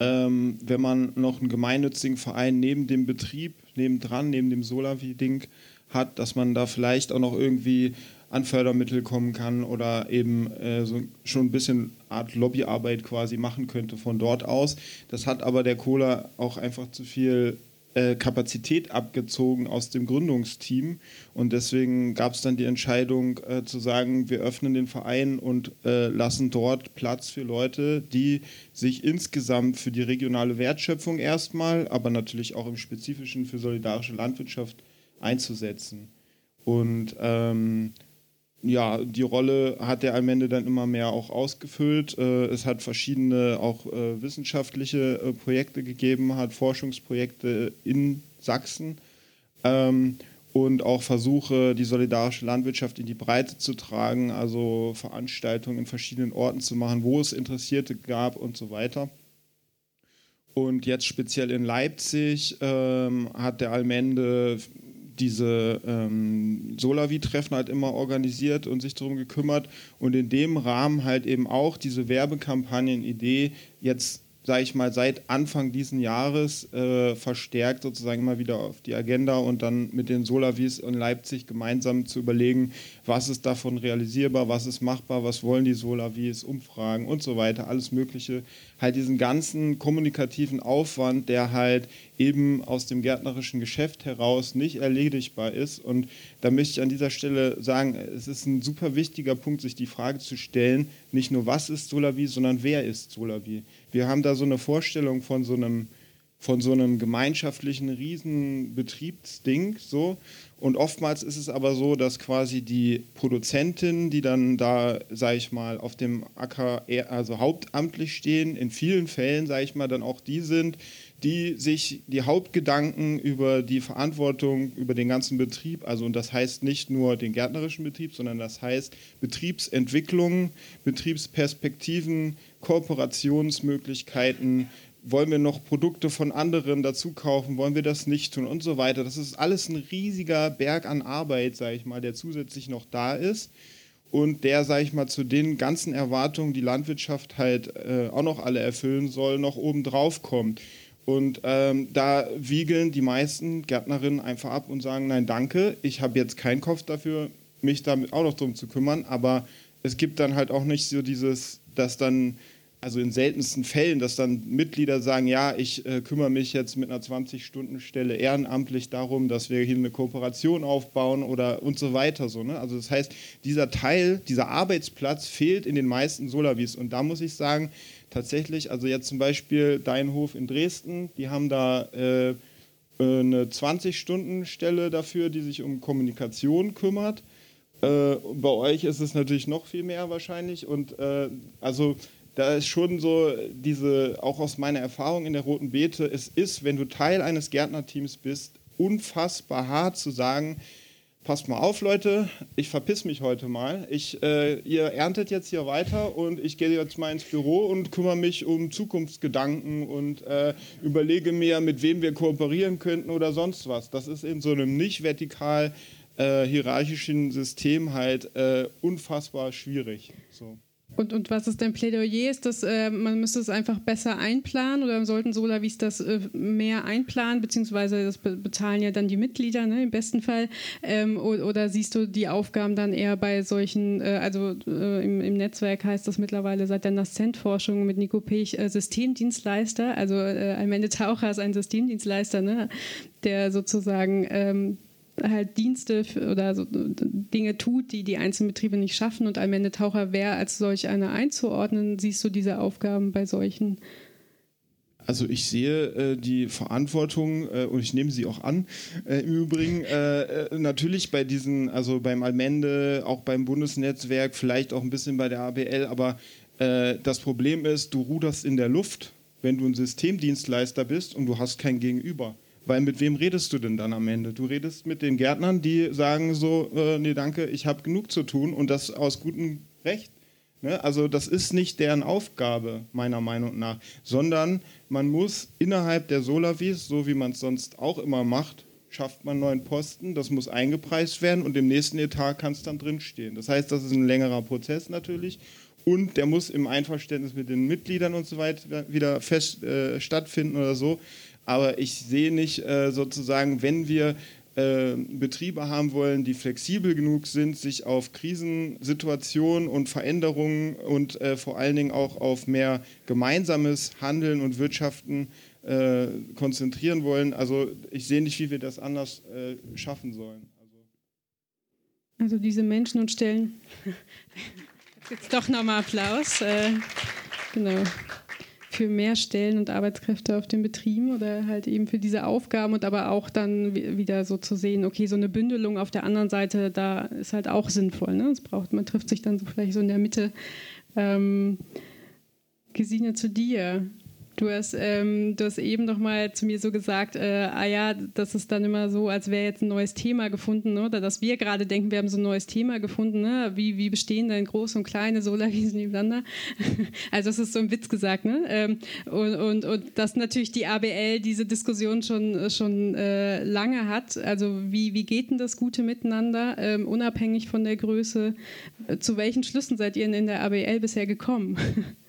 ähm, wenn man noch einen gemeinnützigen Verein neben dem Betrieb, nebendran, neben dem Solavi-Ding hat, dass man da vielleicht auch noch irgendwie an Fördermittel kommen kann oder eben äh, so schon ein bisschen Art Lobbyarbeit quasi machen könnte von dort aus. Das hat aber der Cola auch einfach zu viel äh, Kapazität abgezogen aus dem Gründungsteam. Und deswegen gab es dann die Entscheidung äh, zu sagen, wir öffnen den Verein und äh, lassen dort Platz für Leute, die sich insgesamt für die regionale Wertschöpfung erstmal, aber natürlich auch im Spezifischen für solidarische Landwirtschaft einzusetzen. Und ähm, ja, die Rolle hat er am Ende dann immer mehr auch ausgefüllt. Äh, es hat verschiedene auch äh, wissenschaftliche äh, Projekte gegeben, hat Forschungsprojekte in Sachsen ähm, und auch Versuche, die solidarische Landwirtschaft in die Breite zu tragen, also Veranstaltungen in verschiedenen Orten zu machen, wo es Interessierte gab und so weiter. Und jetzt speziell in Leipzig ähm, hat der Allmende diese ähm, Solavi-Treffen halt immer organisiert und sich darum gekümmert und in dem Rahmen halt eben auch diese Werbekampagnen-Idee jetzt sage ich mal, seit Anfang diesen Jahres äh, verstärkt sozusagen immer wieder auf die Agenda und dann mit den Solavis in Leipzig gemeinsam zu überlegen, was ist davon realisierbar, was ist machbar, was wollen die Solavis, Umfragen und so weiter, alles Mögliche. Halt diesen ganzen kommunikativen Aufwand, der halt eben aus dem gärtnerischen Geschäft heraus nicht erledigbar ist. Und da möchte ich an dieser Stelle sagen, es ist ein super wichtiger Punkt, sich die Frage zu stellen, nicht nur was ist Solavi, sondern wer ist Solavi. Wir haben da so eine Vorstellung von so einem, von so einem gemeinschaftlichen Riesenbetriebsding so. Und oftmals ist es aber so, dass quasi die Produzentinnen, die dann da, sage ich mal, auf dem Acker also hauptamtlich stehen, in vielen Fällen, sage ich mal, dann auch die sind, die sich die Hauptgedanken über die Verantwortung über den ganzen Betrieb, also und das heißt nicht nur den gärtnerischen Betrieb, sondern das heißt Betriebsentwicklung, Betriebsperspektiven, Kooperationsmöglichkeiten, wollen wir noch Produkte von anderen dazu kaufen, wollen wir das nicht tun und so weiter. Das ist alles ein riesiger Berg an Arbeit, sage ich mal, der zusätzlich noch da ist und der, sage ich mal, zu den ganzen Erwartungen, die Landwirtschaft halt äh, auch noch alle erfüllen soll, noch oben drauf kommt. Und ähm, da wiegeln die meisten Gärtnerinnen einfach ab und sagen, nein, danke, ich habe jetzt keinen Kopf dafür, mich damit auch noch drum zu kümmern. Aber es gibt dann halt auch nicht so dieses, dass dann, also in seltensten Fällen, dass dann Mitglieder sagen, ja, ich äh, kümmere mich jetzt mit einer 20-Stunden-Stelle ehrenamtlich darum, dass wir hier eine Kooperation aufbauen oder und so weiter. So, ne? Also das heißt, dieser Teil, dieser Arbeitsplatz fehlt in den meisten Solavis. Und da muss ich sagen, tatsächlich, also jetzt zum Beispiel dein Hof in Dresden, die haben da äh, äh eine 20-Stunden-Stelle dafür, die sich um Kommunikation kümmert. Äh, bei euch ist es natürlich noch viel mehr wahrscheinlich. Und äh, also da ist schon so diese, auch aus meiner Erfahrung in der Roten Beete, es ist, wenn du Teil eines Gärtnerteams bist, unfassbar hart zu sagen, passt mal auf, Leute, ich verpiss mich heute mal. Ich, äh, ihr erntet jetzt hier weiter und ich gehe jetzt mal ins Büro und kümmere mich um Zukunftsgedanken und äh, überlege mir, mit wem wir kooperieren könnten oder sonst was. Das ist in so einem nicht vertikal äh, hierarchischen System halt äh, unfassbar schwierig. So. Und, und was ist dein Plädoyer? Ist das, äh, man müsste es einfach besser einplanen oder sollten Solavis das äh, mehr einplanen, beziehungsweise das be bezahlen ja dann die Mitglieder ne, im besten Fall? Ähm, oder, siehst du die Aufgaben dann eher bei solchen, äh, also äh, im, im, Netzwerk heißt das mittlerweile seit der Nascent-Forschung mit Nico Pech äh, Systemdienstleister, also äh, Almende Taucher ist ein Systemdienstleister, ne, der sozusagen ähm, halt Dienste oder so Dinge tut, die die einzelnen Betriebe nicht schaffen und am Ende Taucher wäre als solch eine einzuordnen. Siehst du diese Aufgaben bei solchen? Also ich sehe äh, die Verantwortung äh, und ich nehme sie auch an. Äh, Im Übrigen äh, äh, natürlich bei diesen, also beim Almende, auch beim Bundesnetzwerk, vielleicht auch ein bisschen bei der ABL, aber äh, das Problem ist, du ruderst in der Luft, wenn du ein Systemdienstleister bist und du hast kein Gegenüber. Weil mit wem redest du denn dann am Ende? Du redest mit den Gärtnern, die sagen so, äh, nee, danke, ich habe genug zu tun und das aus gutem Recht. Ne? Also das ist nicht deren Aufgabe, meiner Meinung nach, sondern man muss innerhalb der Solavis, so wie man es sonst auch immer macht, schafft man neuen Posten, das muss eingepreist werden und im nächsten Etat kann es dann drinstehen. Das heißt, das ist ein längerer Prozess natürlich und der muss im Einverständnis mit den Mitgliedern und so weiter wieder fest äh, stattfinden oder so. Aber ich sehe nicht äh, sozusagen, wenn wir äh, Betriebe haben wollen, die flexibel genug sind, sich auf Krisensituationen und Veränderungen und äh, vor allen Dingen auch auf mehr gemeinsames Handeln und Wirtschaften äh, konzentrieren wollen. Also ich sehe nicht, wie wir das anders äh, schaffen sollen. Also, also diese Menschen und Stellen. Jetzt doch nochmal Applaus. Äh, genau für mehr Stellen und Arbeitskräfte auf den Betrieben oder halt eben für diese Aufgaben und aber auch dann wieder so zu sehen, okay, so eine Bündelung auf der anderen Seite, da ist halt auch sinnvoll. Ne? Das braucht, man trifft sich dann so vielleicht so in der Mitte. Ähm, Gesine zu dir. Du hast, ähm, du hast eben noch mal zu mir so gesagt, äh, ah ja, das ist dann immer so, als wäre jetzt ein neues Thema gefunden, ne? oder dass wir gerade denken, wir haben so ein neues Thema gefunden. Ne? Wie, wie bestehen denn große und kleine Solarwiesen nebeneinander? also das ist so ein Witz gesagt. Ne? Ähm, und, und, und dass natürlich die ABL diese Diskussion schon, schon äh, lange hat. Also wie, wie geht denn das gute Miteinander, ähm, unabhängig von der Größe? Zu welchen Schlüssen seid ihr in der ABL bisher gekommen?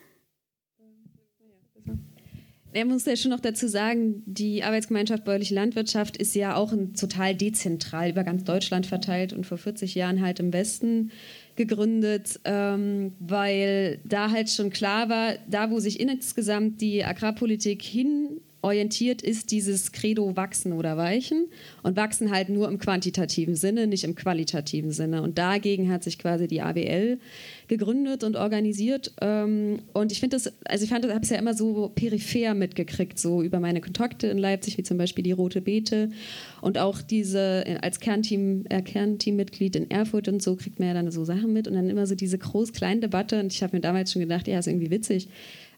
Er muss ja schon noch dazu sagen, die Arbeitsgemeinschaft Bäuerliche Landwirtschaft ist ja auch total dezentral über ganz Deutschland verteilt und vor 40 Jahren halt im Westen gegründet, ähm, weil da halt schon klar war, da wo sich insgesamt die Agrarpolitik hin orientiert ist dieses Credo wachsen oder weichen und wachsen halt nur im quantitativen Sinne, nicht im qualitativen Sinne. Und dagegen hat sich quasi die AWL gegründet und organisiert. Ähm, und ich finde das, also ich fand, habe es ja immer so peripher mitgekriegt, so über meine Kontakte in Leipzig, wie zum Beispiel die Rote Beete und auch diese äh, als Kernteam, äh, Kernteammitglied in Erfurt und so kriegt man ja dann so Sachen mit und dann immer so diese groß-klein Debatte. Und ich habe mir damals schon gedacht, ja, ist irgendwie witzig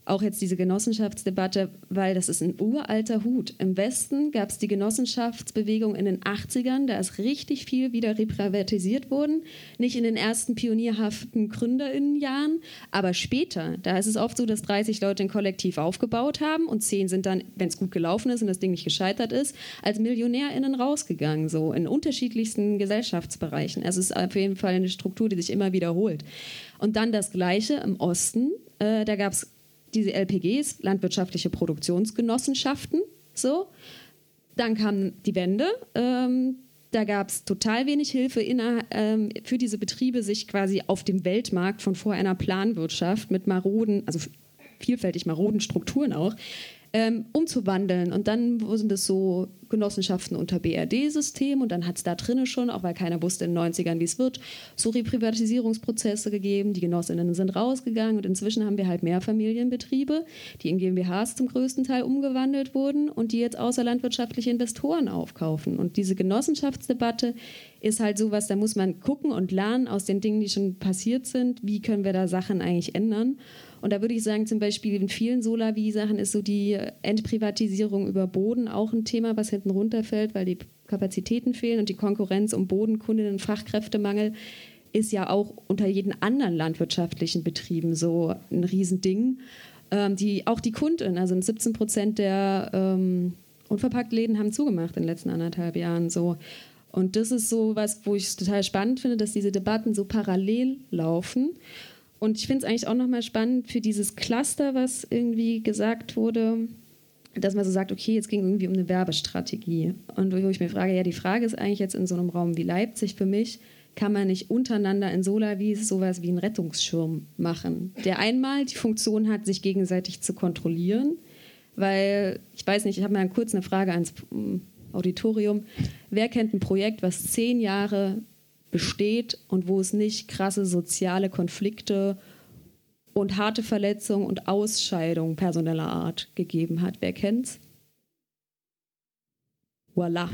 auch jetzt diese Genossenschaftsdebatte, weil das ist ein uralter Hut. Im Westen gab es die Genossenschaftsbewegung in den 80ern, da ist richtig viel wieder reprivatisiert worden. Nicht in den ersten pionierhaften Gründerinnenjahren, aber später. Da ist es oft so, dass 30 Leute ein Kollektiv aufgebaut haben und 10 sind dann, wenn es gut gelaufen ist und das Ding nicht gescheitert ist, als MillionärInnen rausgegangen, so in unterschiedlichsten Gesellschaftsbereichen. Also es ist auf jeden Fall eine Struktur, die sich immer wiederholt. Und dann das Gleiche im Osten. Äh, da gab es diese LPGs, landwirtschaftliche Produktionsgenossenschaften, so. Dann kam die Wende. Ähm, da gab es total wenig Hilfe inner, ähm, für diese Betriebe, sich quasi auf dem Weltmarkt von vor einer Planwirtschaft mit maroden, also vielfältig maroden Strukturen auch, ähm, umzuwandeln. Und dann sind es so Genossenschaften unter BRD-System und dann hat es da drinnen schon, auch weil keiner wusste in den 90ern, wie es wird, so Reprivatisierungsprozesse gegeben. Die Genossinnen sind rausgegangen und inzwischen haben wir halt Mehrfamilienbetriebe, die in GmbHs zum größten Teil umgewandelt wurden und die jetzt außerlandwirtschaftliche Investoren aufkaufen. Und diese Genossenschaftsdebatte ist halt sowas, da muss man gucken und lernen aus den Dingen, die schon passiert sind, wie können wir da Sachen eigentlich ändern. Und da würde ich sagen, zum Beispiel in vielen Solavi-Sachen ist so die Entprivatisierung über Boden auch ein Thema, was hinten runterfällt, weil die Kapazitäten fehlen und die Konkurrenz um Bodenkundinnen und Fachkräftemangel ist ja auch unter jeden anderen landwirtschaftlichen Betrieben so ein Riesending. Ähm, die, auch die Kunden, also 17 Prozent der ähm, Unverpacktläden haben zugemacht in den letzten anderthalb Jahren. So. Und das ist so was, wo ich es total spannend finde, dass diese Debatten so parallel laufen. Und ich finde es eigentlich auch nochmal spannend für dieses Cluster, was irgendwie gesagt wurde, dass man so sagt, okay, jetzt ging irgendwie um eine Werbestrategie. Und wo ich mir frage, ja, die Frage ist eigentlich jetzt in so einem Raum wie Leipzig für mich, kann man nicht untereinander in Solavis sowas wie einen Rettungsschirm machen, der einmal die Funktion hat, sich gegenseitig zu kontrollieren, weil ich weiß nicht, ich habe mal kurz eine Frage ans Auditorium. Wer kennt ein Projekt, was zehn Jahre besteht und wo es nicht krasse soziale Konflikte und harte Verletzungen und Ausscheidungen personeller Art gegeben hat. Wer kennt's? Voila.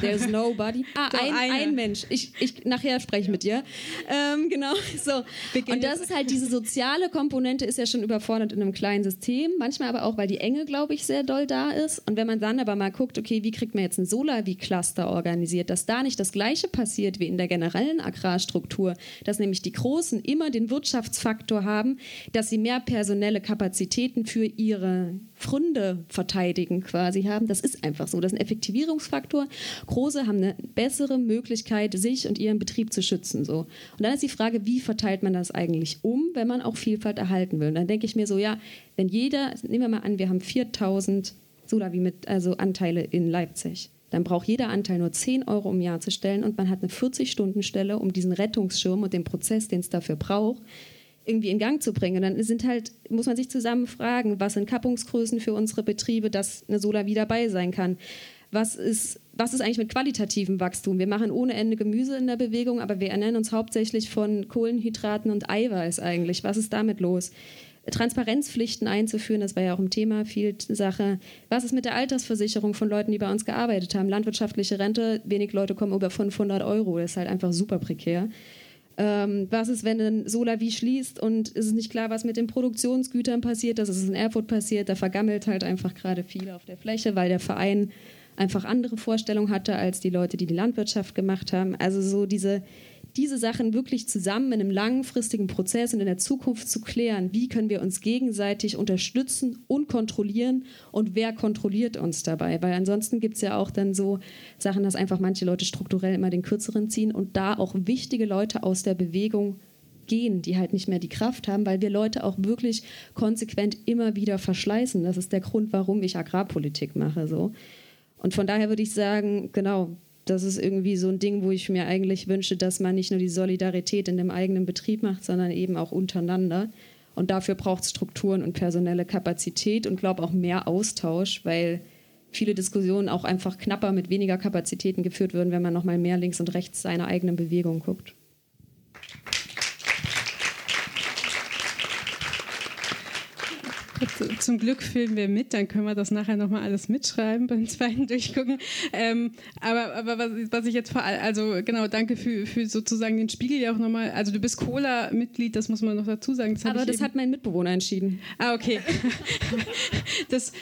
There's nobody. Ah, ein, ein, Mensch. Ich, ich, nachher spreche ich mit dir. Ähm, genau. So. Und das ist halt diese soziale Komponente, ist ja schon überfordert in einem kleinen System. Manchmal aber auch, weil die Enge, glaube ich, sehr doll da ist. Und wenn man dann aber mal guckt, okay, wie kriegt man jetzt ein Solar-Wie-Cluster organisiert, dass da nicht das Gleiche passiert wie in der generellen Agrarstruktur, dass nämlich die Großen immer den Wirtschaftsfaktor haben, dass sie mehr personelle Kapazitäten für ihre Fründe verteidigen quasi haben. Das ist einfach so. Das ist ein Effektivierungsfaktor. Große haben eine bessere Möglichkeit, sich und ihren Betrieb zu schützen. So. Und dann ist die Frage, wie verteilt man das eigentlich um, wenn man auch Vielfalt erhalten will? Und dann denke ich mir so, ja, wenn jeder, nehmen wir mal an, wir haben 4000 Solavi mit, also Anteile in Leipzig. Dann braucht jeder Anteil nur 10 Euro im Jahr zu stellen und man hat eine 40-Stunden-Stelle, um diesen Rettungsschirm und den Prozess, den es dafür braucht, irgendwie in Gang zu bringen. dann sind halt, muss man sich zusammen fragen, was sind Kappungsgrößen für unsere Betriebe, dass eine Solar wieder dabei sein kann. Was ist, was ist eigentlich mit qualitativem Wachstum? Wir machen ohne Ende Gemüse in der Bewegung, aber wir ernähren uns hauptsächlich von Kohlenhydraten und Eiweiß eigentlich. Was ist damit los? Transparenzpflichten einzuführen, das war ja auch ein Thema, viel Sache. Was ist mit der Altersversicherung von Leuten, die bei uns gearbeitet haben? Landwirtschaftliche Rente, wenig Leute kommen über 500 Euro, das ist halt einfach super prekär. Ähm, was ist, wenn ein Solavi schließt und ist es nicht klar, was mit den Produktionsgütern passiert? Das ist in Erfurt passiert. Da vergammelt halt einfach gerade viel auf der Fläche, weil der Verein einfach andere Vorstellungen hatte als die Leute, die die Landwirtschaft gemacht haben. Also so diese diese Sachen wirklich zusammen in einem langfristigen Prozess und in der Zukunft zu klären. Wie können wir uns gegenseitig unterstützen und kontrollieren und wer kontrolliert uns dabei? Weil ansonsten gibt es ja auch dann so Sachen, dass einfach manche Leute strukturell immer den Kürzeren ziehen und da auch wichtige Leute aus der Bewegung gehen, die halt nicht mehr die Kraft haben, weil wir Leute auch wirklich konsequent immer wieder verschleißen. Das ist der Grund, warum ich Agrarpolitik mache. So. Und von daher würde ich sagen, genau, das ist irgendwie so ein Ding, wo ich mir eigentlich wünsche, dass man nicht nur die Solidarität in dem eigenen Betrieb macht, sondern eben auch untereinander. Und dafür braucht es Strukturen und personelle Kapazität und glaube auch mehr Austausch, weil viele Diskussionen auch einfach knapper mit weniger Kapazitäten geführt würden, wenn man noch mal mehr links und rechts seiner eigenen Bewegung guckt. Zum Glück filmen wir mit, dann können wir das nachher nochmal alles mitschreiben beim zweiten Durchgucken. Ähm, aber aber was, was, ich jetzt vor allem, also genau, danke für, für sozusagen den Spiegel ja auch nochmal. Also du bist Cola-Mitglied, das muss man noch dazu sagen. Das aber das hat mein Mitbewohner entschieden. Ah, okay. das,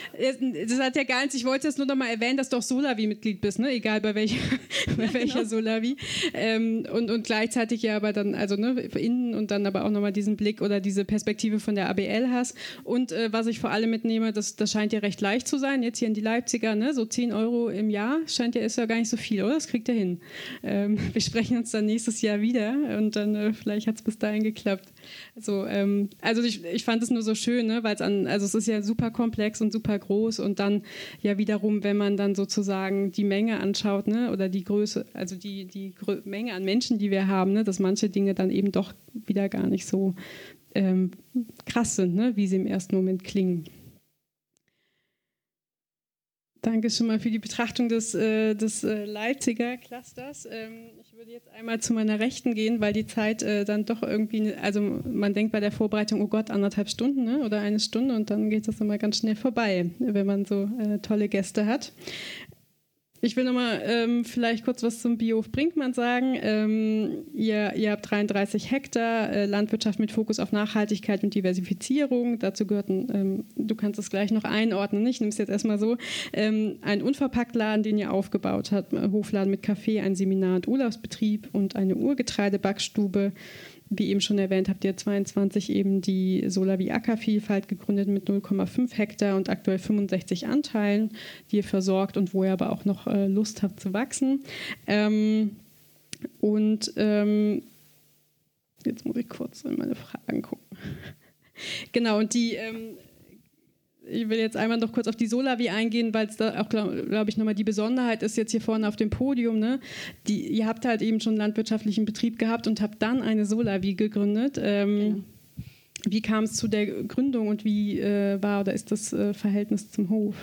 das hat ja gar nichts, ich wollte das nur nochmal erwähnen, dass du auch Solavi-Mitglied bist, ne? egal bei welcher, bei ja, welcher genau. Solavi. Ähm, und, und gleichzeitig ja aber dann, also ne, innen und dann aber auch nochmal diesen Blick oder diese Perspektive von der ABL hast. Und äh, was ich vor allem mitnehme, das, das scheint ja recht leicht zu sein. Jetzt hier in die Leipziger, ne, so 10 Euro im Jahr scheint ja, ist ja gar nicht so viel, oder? Das kriegt er hin. Ähm, wir sprechen uns dann nächstes Jahr wieder und dann äh, vielleicht hat es bis dahin geklappt. Also, ähm, also ich, ich fand es nur so schön, ne, weil es an, also es ist ja super komplex und super groß und dann ja wiederum, wenn man dann sozusagen die Menge anschaut, ne, oder die Größe, also die, die Menge an Menschen, die wir haben, ne, dass manche Dinge dann eben doch wieder gar nicht so ähm, krass sind, ne? wie sie im ersten Moment klingen. Danke schon mal für die Betrachtung des, äh, des äh, Leipziger Clusters. Ähm, ich würde jetzt einmal zu meiner Rechten gehen, weil die Zeit äh, dann doch irgendwie, also man denkt bei der Vorbereitung, oh Gott, anderthalb Stunden ne? oder eine Stunde und dann geht das immer ganz schnell vorbei, wenn man so äh, tolle Gäste hat. Ich will nochmal ähm, vielleicht kurz was zum Biohof Brinkmann sagen. Ähm, ihr, ihr, habt 33 Hektar äh, Landwirtschaft mit Fokus auf Nachhaltigkeit und Diversifizierung. Dazu gehörten, ähm, du kannst das gleich noch einordnen, ich nehme es jetzt erstmal so, ähm, ein Unverpacktladen, den ihr aufgebaut habt, Hofladen mit Kaffee, ein Seminar- und Urlaubsbetrieb und eine Urgetreidebackstube wie eben schon erwähnt, habt ihr 22 eben die Solavi Ackervielfalt gegründet mit 0,5 Hektar und aktuell 65 Anteilen, die ihr versorgt und wo ihr aber auch noch äh, Lust habt zu wachsen. Ähm, und ähm, jetzt muss ich kurz in meine Fragen gucken. genau, und die ähm, ich will jetzt einmal noch kurz auf die Solavi eingehen, weil es da auch, glaube glaub ich, nochmal die Besonderheit ist jetzt hier vorne auf dem Podium. Ne? Die, ihr habt halt eben schon landwirtschaftlichen Betrieb gehabt und habt dann eine Solavi gegründet. Ähm, genau. Wie kam es zu der Gründung und wie äh, war oder ist das äh, Verhältnis zum Hof?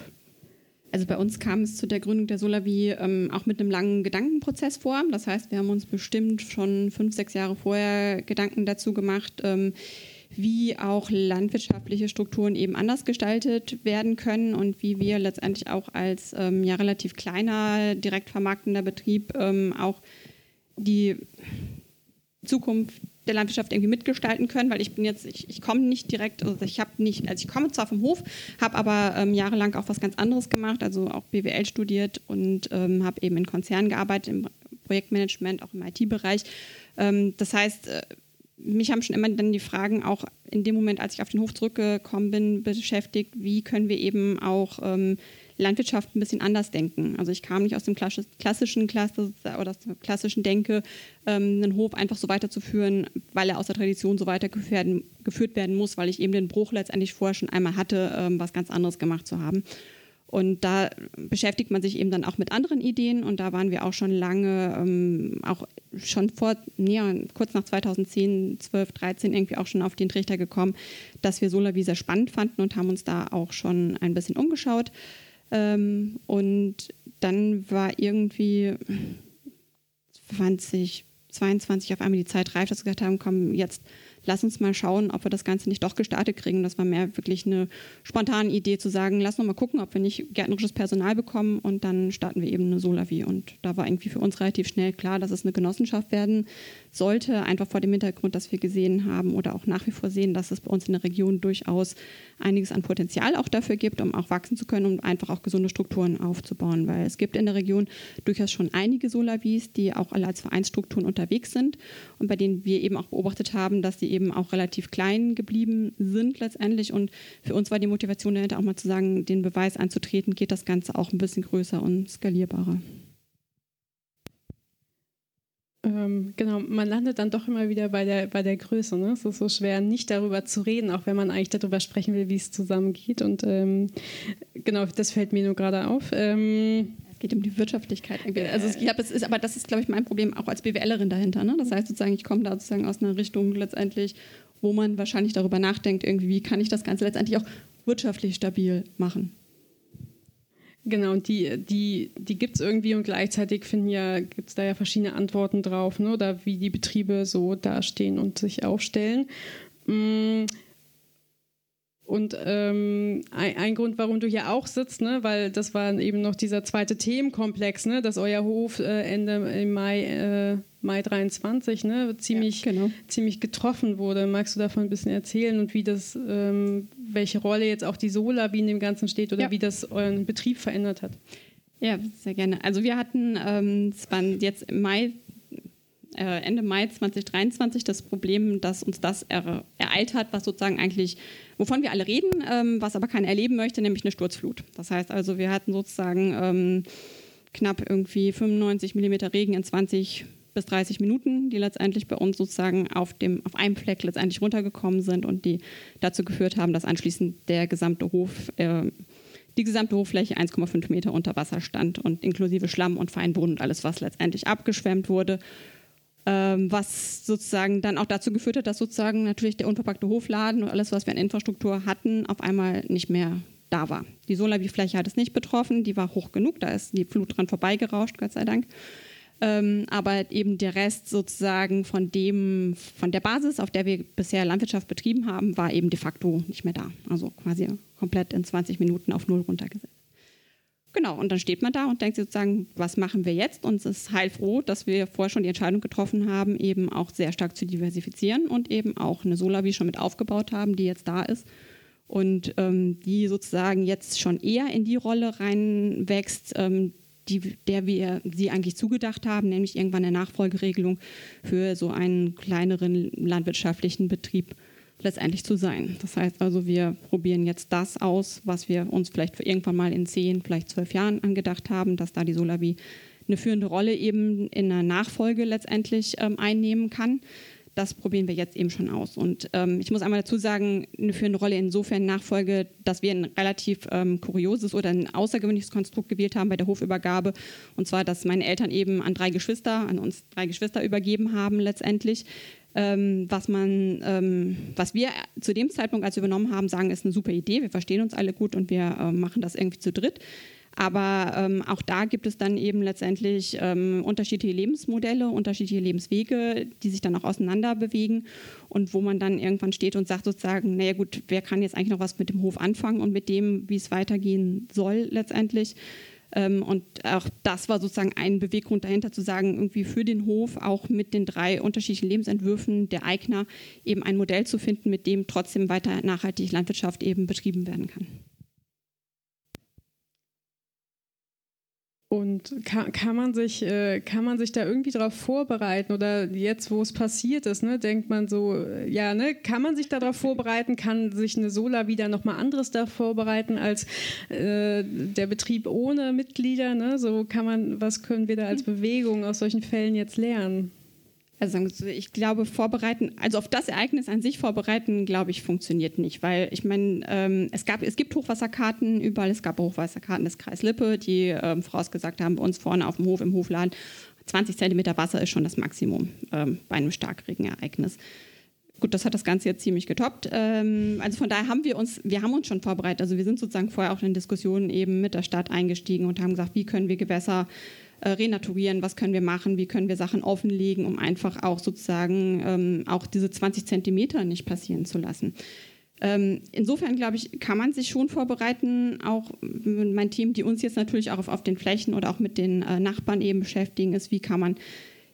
Also bei uns kam es zu der Gründung der Solavi ähm, auch mit einem langen Gedankenprozess vor. Das heißt, wir haben uns bestimmt schon fünf, sechs Jahre vorher Gedanken dazu gemacht, ähm, wie auch landwirtschaftliche Strukturen eben anders gestaltet werden können und wie wir letztendlich auch als ähm, ja relativ kleiner, direkt vermarktender Betrieb ähm, auch die Zukunft der Landwirtschaft irgendwie mitgestalten können, weil ich bin jetzt, ich, ich komme nicht direkt, also ich habe nicht, also ich komme zwar vom Hof, habe aber ähm, jahrelang auch was ganz anderes gemacht, also auch BWL studiert und ähm, habe eben in Konzernen gearbeitet, im Projektmanagement, auch im IT-Bereich. Ähm, das heißt, äh, mich haben schon immer dann die Fragen auch in dem Moment, als ich auf den Hof zurückgekommen bin, beschäftigt, wie können wir eben auch ähm, Landwirtschaft ein bisschen anders denken. Also ich kam nicht aus dem klassischen Klasse oder aus der klassischen Denke, ähm, einen Hof einfach so weiterzuführen, weil er aus der Tradition so weitergeführt werden, geführt werden muss, weil ich eben den Bruch letztendlich vorher schon einmal hatte, ähm, was ganz anderes gemacht zu haben. Und da beschäftigt man sich eben dann auch mit anderen Ideen und da waren wir auch schon lange, ähm, auch schon vor, nee, kurz nach 2010, 12, 13 irgendwie auch schon auf den Trichter gekommen, dass wir Solavi sehr spannend fanden und haben uns da auch schon ein bisschen umgeschaut. Ähm, und dann war irgendwie 2022 auf einmal die Zeit reif, dass wir gesagt haben, komm, jetzt lass uns mal schauen, ob wir das Ganze nicht doch gestartet kriegen. Das war mehr wirklich eine spontane Idee zu sagen, lass uns mal gucken, ob wir nicht gärtnerisches Personal bekommen und dann starten wir eben eine Solavi. Und da war irgendwie für uns relativ schnell klar, dass es eine Genossenschaft werden sollte, einfach vor dem Hintergrund, dass wir gesehen haben oder auch nach wie vor sehen, dass es bei uns in der Region durchaus einiges an Potenzial auch dafür gibt, um auch wachsen zu können, um einfach auch gesunde Strukturen aufzubauen. Weil es gibt in der Region durchaus schon einige Solavis, die auch alle als Vereinsstrukturen unterwegs sind und bei denen wir eben auch beobachtet haben, dass die eben auch relativ klein geblieben sind letztendlich. Und für uns war die Motivation dahinter auch mal zu sagen, den Beweis anzutreten, geht das Ganze auch ein bisschen größer und skalierbarer. Ähm, genau, man landet dann doch immer wieder bei der, bei der Größe. Ne? Es ist so schwer, nicht darüber zu reden, auch wenn man eigentlich darüber sprechen will, wie es zusammengeht. Und ähm, genau, das fällt mir nur gerade auf. Ähm, es geht um die Wirtschaftlichkeit. Also ich glaube, es ist, aber das ist, glaube ich, mein Problem auch als BWLerin dahinter. Ne? Das heißt sozusagen, ich komme da sozusagen aus einer Richtung letztendlich, wo man wahrscheinlich darüber nachdenkt, irgendwie, wie kann ich das Ganze letztendlich auch wirtschaftlich stabil machen. Genau, und die, die, die gibt es irgendwie und gleichzeitig finden ja, gibt es da ja verschiedene Antworten drauf, ne? oder wie die Betriebe so dastehen und sich aufstellen. Mm. Und ähm, ein, ein, Grund, warum du hier auch sitzt, ne, weil das war eben noch dieser zweite Themenkomplex, ne, dass euer Hof äh, Ende im Mai, äh, Mai 23 ne, ziemlich, ja, genau. ziemlich getroffen wurde. Magst du davon ein bisschen erzählen und wie das, ähm, welche Rolle jetzt auch die Sola wie in dem Ganzen steht oder ja. wie das euren Betrieb verändert hat? Ja, sehr gerne. Also wir hatten, ähm, es waren jetzt im Mai äh, Ende Mai 2023 das Problem, dass uns das ereilt hat, was sozusagen eigentlich, wovon wir alle reden, ähm, was aber keiner erleben möchte, nämlich eine Sturzflut. Das heißt also, wir hatten sozusagen ähm, knapp irgendwie 95 Millimeter Regen in 20 bis 30 Minuten, die letztendlich bei uns sozusagen auf, dem, auf einem Fleck letztendlich runtergekommen sind und die dazu geführt haben, dass anschließend der gesamte Hof äh, die gesamte Hochfläche 1,5 Meter unter Wasser stand und inklusive Schlamm und Feinboden und alles, was letztendlich abgeschwemmt wurde ähm, was sozusagen dann auch dazu geführt hat, dass sozusagen natürlich der unverpackte Hofladen und alles, was wir an Infrastruktur hatten, auf einmal nicht mehr da war. Die Solavi-Fläche hat es nicht betroffen, die war hoch genug, da ist die Flut dran vorbeigerauscht, Gott sei Dank. Ähm, aber eben der Rest sozusagen von dem, von der Basis, auf der wir bisher Landwirtschaft betrieben haben, war eben de facto nicht mehr da. Also quasi komplett in 20 Minuten auf Null runtergesetzt. Genau, und dann steht man da und denkt sozusagen, was machen wir jetzt? Und es ist heilfroh, dass wir vorher schon die Entscheidung getroffen haben, eben auch sehr stark zu diversifizieren und eben auch eine Solavi schon mit aufgebaut haben, die jetzt da ist und ähm, die sozusagen jetzt schon eher in die Rolle reinwächst, ähm, die, der wir sie eigentlich zugedacht haben, nämlich irgendwann eine Nachfolgeregelung für so einen kleineren landwirtschaftlichen Betrieb letztendlich zu sein. Das heißt also, wir probieren jetzt das aus, was wir uns vielleicht irgendwann mal in zehn, vielleicht zwölf Jahren angedacht haben, dass da die Solavi eine führende Rolle eben in der Nachfolge letztendlich ähm, einnehmen kann. Das probieren wir jetzt eben schon aus. Und ähm, ich muss einmal dazu sagen, eine führende Rolle insofern Nachfolge, dass wir ein relativ ähm, kurioses oder ein außergewöhnliches Konstrukt gewählt haben bei der Hofübergabe. Und zwar, dass meine Eltern eben an drei Geschwister, an uns drei Geschwister übergeben haben letztendlich ähm, was man, ähm, was wir zu dem Zeitpunkt, als übernommen haben, sagen, ist eine super Idee. Wir verstehen uns alle gut und wir äh, machen das irgendwie zu dritt. Aber ähm, auch da gibt es dann eben letztendlich ähm, unterschiedliche Lebensmodelle, unterschiedliche Lebenswege, die sich dann auch auseinander bewegen und wo man dann irgendwann steht und sagt sozusagen, naja gut, wer kann jetzt eigentlich noch was mit dem Hof anfangen und mit dem, wie es weitergehen soll letztendlich. Ähm, und auch das war sozusagen ein Beweggrund dahinter zu sagen, irgendwie für den Hof auch mit den drei unterschiedlichen Lebensentwürfen der Eigner eben ein Modell zu finden, mit dem trotzdem weiter nachhaltig Landwirtschaft eben betrieben werden kann. Und kann, kann, man sich, äh, kann man sich da irgendwie darauf vorbereiten? Oder jetzt, wo es passiert ist, ne, denkt man so, äh, ja, ne, kann man sich darauf vorbereiten? Kann sich eine Sola wieder nochmal anderes da vorbereiten als äh, der Betrieb ohne Mitglieder? Ne? So kann man, was können wir da als Bewegung aus solchen Fällen jetzt lernen? Also ich glaube, vorbereiten, also auf das Ereignis an sich vorbereiten, glaube ich, funktioniert nicht, weil ich meine, ähm, es es gibt Hochwasserkarten überall, es gab Hochwasserkarten des Kreis Lippe, die ähm, vorausgesagt haben, bei uns vorne auf dem Hof im Hofladen, 20 Zentimeter Wasser ist schon das Maximum ähm, bei einem Starkregenereignis. Gut, das hat das Ganze jetzt ziemlich getoppt. Ähm, also von daher haben wir uns, wir haben uns schon vorbereitet. Also wir sind sozusagen vorher auch in Diskussionen eben mit der Stadt eingestiegen und haben gesagt, wie können wir Gewässer äh, renaturieren, was können wir machen, wie können wir Sachen offenlegen, um einfach auch sozusagen ähm, auch diese 20 Zentimeter nicht passieren zu lassen. Ähm, insofern, glaube ich, kann man sich schon vorbereiten, auch meinen Themen, die uns jetzt natürlich auch auf, auf den Flächen oder auch mit den äh, Nachbarn eben beschäftigen, ist, wie kann man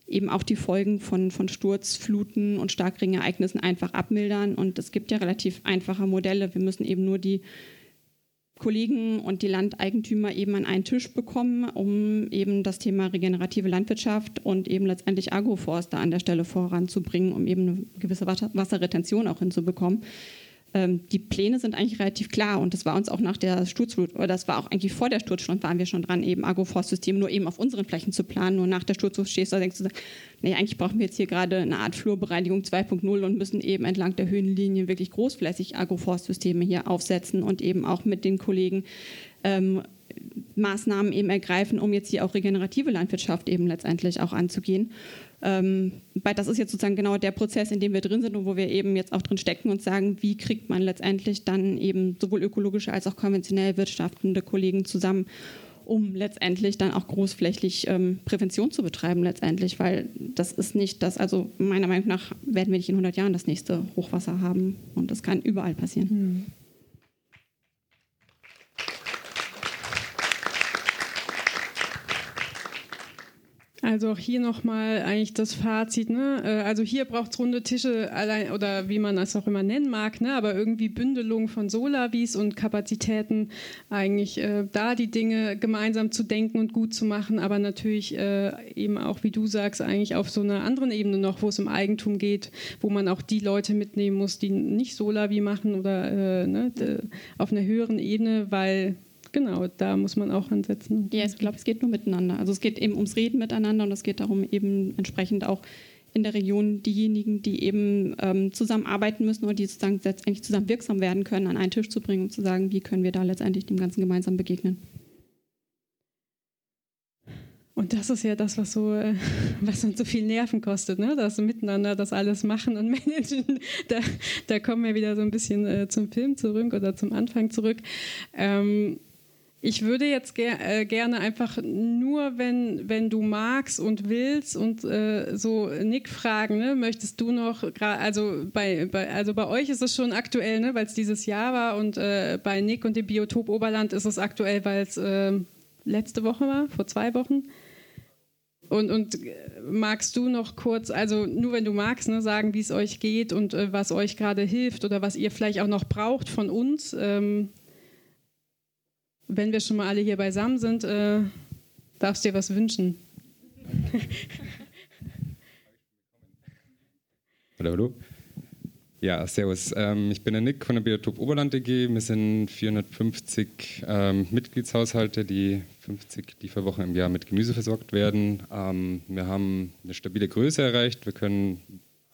eben auch die Folgen von, von Sturzfluten und Starkregenereignissen einfach abmildern. Und es gibt ja relativ einfache Modelle. Wir müssen eben nur die Kollegen und die Landeigentümer eben an einen Tisch bekommen, um eben das Thema regenerative Landwirtschaft und eben letztendlich Agroforster an der Stelle voranzubringen, um eben eine gewisse Wasserretention auch hinzubekommen ähm, die Pläne sind eigentlich relativ klar und das war uns auch nach der Sturzflut, oder das war auch eigentlich vor der Sturzflut, waren wir schon dran, eben Agroforstsysteme nur eben auf unseren Flächen zu planen. Nur nach der Sturzflut stehst du da denkst du, nee, eigentlich brauchen wir jetzt hier gerade eine Art Flurbereinigung 2.0 und müssen eben entlang der Höhenlinien wirklich großflächig Agroforstsysteme hier aufsetzen und eben auch mit den Kollegen ähm, Maßnahmen eben ergreifen, um jetzt hier auch regenerative Landwirtschaft eben letztendlich auch anzugehen. Ähm, das ist jetzt sozusagen genau der Prozess, in dem wir drin sind und wo wir eben jetzt auch drin stecken und sagen, wie kriegt man letztendlich dann eben sowohl ökologische als auch konventionell wirtschaftende Kollegen zusammen, um letztendlich dann auch großflächig ähm, Prävention zu betreiben letztendlich, weil das ist nicht das, also meiner Meinung nach werden wir nicht in 100 Jahren das nächste Hochwasser haben und das kann überall passieren. Mhm. Also auch hier nochmal eigentlich das Fazit. Ne? Äh, also hier braucht es runde Tische allein oder wie man das auch immer nennen mag, ne? aber irgendwie Bündelung von Solavis und Kapazitäten, eigentlich äh, da die Dinge gemeinsam zu denken und gut zu machen, aber natürlich äh, eben auch, wie du sagst, eigentlich auf so einer anderen Ebene noch, wo es um Eigentum geht, wo man auch die Leute mitnehmen muss, die nicht Solavi machen oder äh, ne, auf einer höheren Ebene, weil genau, da muss man auch ansetzen. Ja, ich glaube, es geht nur miteinander. Also es geht eben ums Reden miteinander und es geht darum, eben entsprechend auch in der Region diejenigen, die eben ähm, zusammenarbeiten müssen oder die sozusagen letztendlich zusammen wirksam werden können, an einen Tisch zu bringen, um zu sagen, wie können wir da letztendlich dem Ganzen gemeinsam begegnen. Und das ist ja das, was so, äh, was uns so viel Nerven kostet, ne? Das miteinander das alles machen und managen. Da, da kommen wir wieder so ein bisschen äh, zum Film zurück oder zum Anfang zurück. Ähm, ich würde jetzt ger äh, gerne einfach nur, wenn, wenn du magst und willst und äh, so Nick fragen, ne, möchtest du noch, also bei, bei, also bei euch ist es schon aktuell, ne, weil es dieses Jahr war und äh, bei Nick und dem Biotop Oberland ist es aktuell, weil es ähm, letzte Woche war, vor zwei Wochen. Und, und magst du noch kurz, also nur wenn du magst, ne, sagen, wie es euch geht und äh, was euch gerade hilft oder was ihr vielleicht auch noch braucht von uns? Ähm, wenn wir schon mal alle hier beisammen sind, äh, darfst du dir was wünschen. hallo, hallo. Ja, servus. Ähm, ich bin der Nick von der Biotop Oberland EG. Wir sind 450 ähm, Mitgliedshaushalte, die 50 Lieferwochen im Jahr mit Gemüse versorgt werden. Ähm, wir haben eine stabile Größe erreicht. Wir können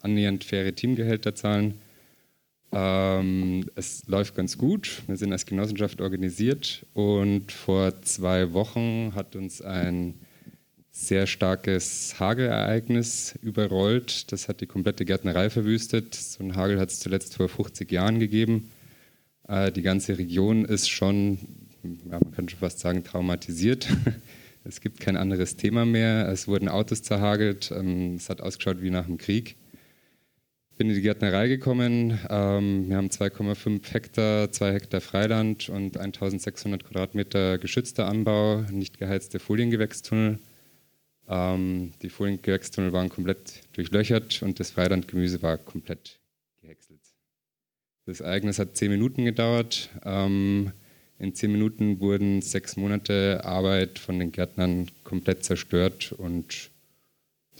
annähernd faire Teamgehälter zahlen. Ähm, es läuft ganz gut. Wir sind als Genossenschaft organisiert und vor zwei Wochen hat uns ein sehr starkes Hagelereignis überrollt. Das hat die komplette Gärtnerei verwüstet. So ein Hagel hat es zuletzt vor 50 Jahren gegeben. Äh, die ganze Region ist schon, ja, man kann schon fast sagen, traumatisiert. es gibt kein anderes Thema mehr. Es wurden Autos zerhagelt. Ähm, es hat ausgeschaut wie nach dem Krieg bin in die Gärtnerei gekommen. Ähm, wir haben 2,5 Hektar, 2 Hektar Freiland und 1600 Quadratmeter geschützter Anbau, nicht geheizte Foliengewächstunnel. Ähm, die Foliengewächstunnel waren komplett durchlöchert und das Freilandgemüse war komplett gehäckselt. Das Ereignis hat 10 Minuten gedauert. Ähm, in 10 Minuten wurden sechs Monate Arbeit von den Gärtnern komplett zerstört und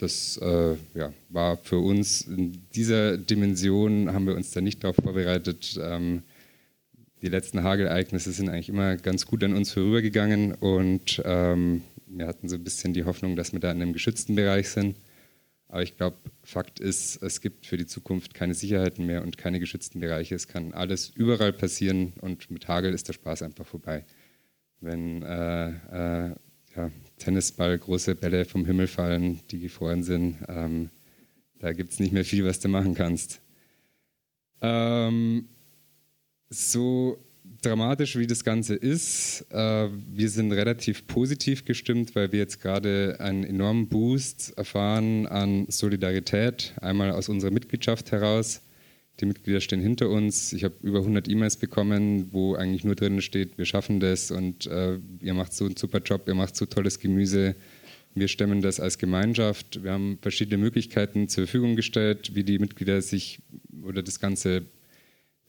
das äh, ja, war für uns in dieser Dimension, haben wir uns da nicht darauf vorbereitet. Ähm, die letzten Hagelereignisse sind eigentlich immer ganz gut an uns vorübergegangen und ähm, wir hatten so ein bisschen die Hoffnung, dass wir da in einem geschützten Bereich sind. Aber ich glaube, Fakt ist, es gibt für die Zukunft keine Sicherheiten mehr und keine geschützten Bereiche. Es kann alles überall passieren und mit Hagel ist der Spaß einfach vorbei. Wenn äh, äh, ja, Tennisball, große Bälle vom Himmel fallen, die gefroren sind. Ähm, da gibt es nicht mehr viel, was du machen kannst. Ähm, so dramatisch wie das Ganze ist, äh, wir sind relativ positiv gestimmt, weil wir jetzt gerade einen enormen Boost erfahren an Solidarität, einmal aus unserer Mitgliedschaft heraus. Die Mitglieder stehen hinter uns. Ich habe über 100 E-Mails bekommen, wo eigentlich nur drin steht, wir schaffen das und äh, ihr macht so einen super Job, ihr macht so tolles Gemüse. Wir stemmen das als Gemeinschaft. Wir haben verschiedene Möglichkeiten zur Verfügung gestellt, wie die Mitglieder sich oder das Ganze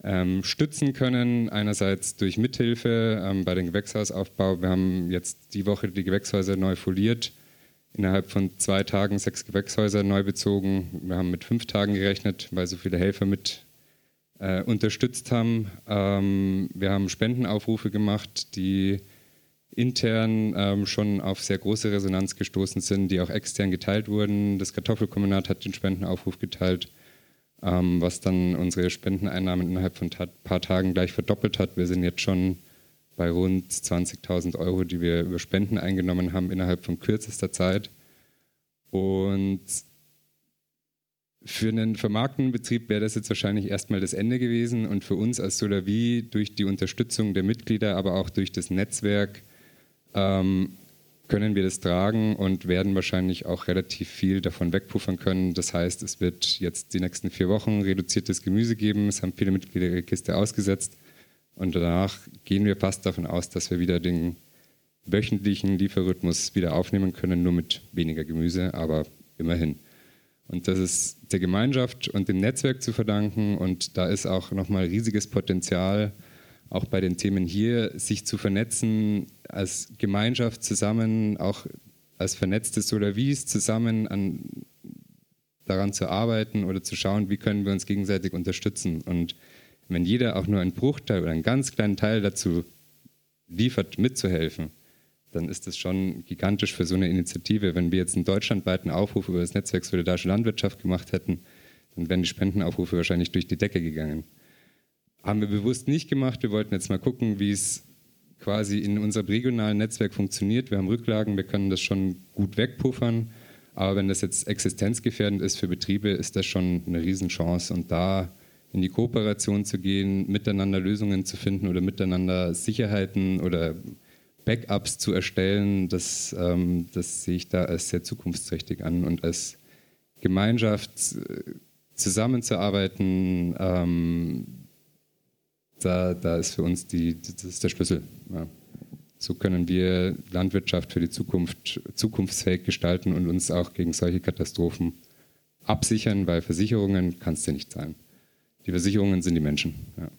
ähm, stützen können. Einerseits durch Mithilfe ähm, bei dem Gewächshausaufbau. Wir haben jetzt die Woche die Gewächshäuser neu foliert. Innerhalb von zwei Tagen sechs Gewächshäuser neu bezogen. Wir haben mit fünf Tagen gerechnet, weil so viele Helfer mit äh, unterstützt haben. Ähm, wir haben Spendenaufrufe gemacht, die intern ähm, schon auf sehr große Resonanz gestoßen sind, die auch extern geteilt wurden. Das Kartoffelkombinat hat den Spendenaufruf geteilt ähm, was dann unsere Spendeneinnahmen innerhalb von ein paar Tagen gleich verdoppelt hat. Wir sind jetzt schon bei rund 20.000 Euro, die wir über Spenden eingenommen haben innerhalb von kürzester Zeit. Und für einen vermarktenden Betrieb wäre das jetzt wahrscheinlich erstmal das Ende gewesen. Und für uns als Solavi durch die Unterstützung der Mitglieder, aber auch durch das Netzwerk ähm, können wir das tragen und werden wahrscheinlich auch relativ viel davon wegpuffern können. Das heißt, es wird jetzt die nächsten vier Wochen reduziertes Gemüse geben. Es haben viele Mitglieder ihre Kiste ausgesetzt. Und danach gehen wir fast davon aus, dass wir wieder den wöchentlichen Lieferrhythmus wieder aufnehmen können, nur mit weniger Gemüse, aber immerhin. Und das ist der Gemeinschaft und dem Netzwerk zu verdanken. Und da ist auch nochmal riesiges Potenzial, auch bei den Themen hier, sich zu vernetzen, als Gemeinschaft zusammen, auch als vernetzte Solavis zusammen an, daran zu arbeiten oder zu schauen, wie können wir uns gegenseitig unterstützen. Und wenn jeder auch nur einen Bruchteil oder einen ganz kleinen Teil dazu liefert, mitzuhelfen, dann ist das schon gigantisch für so eine Initiative. Wenn wir jetzt einen deutschlandweiten Aufruf über das Netzwerk Solidarische Landwirtschaft gemacht hätten, dann wären die Spendenaufrufe wahrscheinlich durch die Decke gegangen. Haben wir bewusst nicht gemacht. Wir wollten jetzt mal gucken, wie es quasi in unserem regionalen Netzwerk funktioniert. Wir haben Rücklagen, wir können das schon gut wegpuffern. Aber wenn das jetzt existenzgefährdend ist für Betriebe, ist das schon eine Riesenchance. Und da in die Kooperation zu gehen, miteinander Lösungen zu finden oder miteinander Sicherheiten oder Backups zu erstellen, das, ähm, das sehe ich da als sehr zukunftsträchtig an und als Gemeinschaft äh, zusammenzuarbeiten, ähm, da, da ist für uns die, das ist der Schlüssel. Ja. So können wir Landwirtschaft für die Zukunft zukunftsfähig gestalten und uns auch gegen solche Katastrophen absichern, weil Versicherungen kannst du nicht zahlen. Die Versicherungen sind die Menschen. Ja.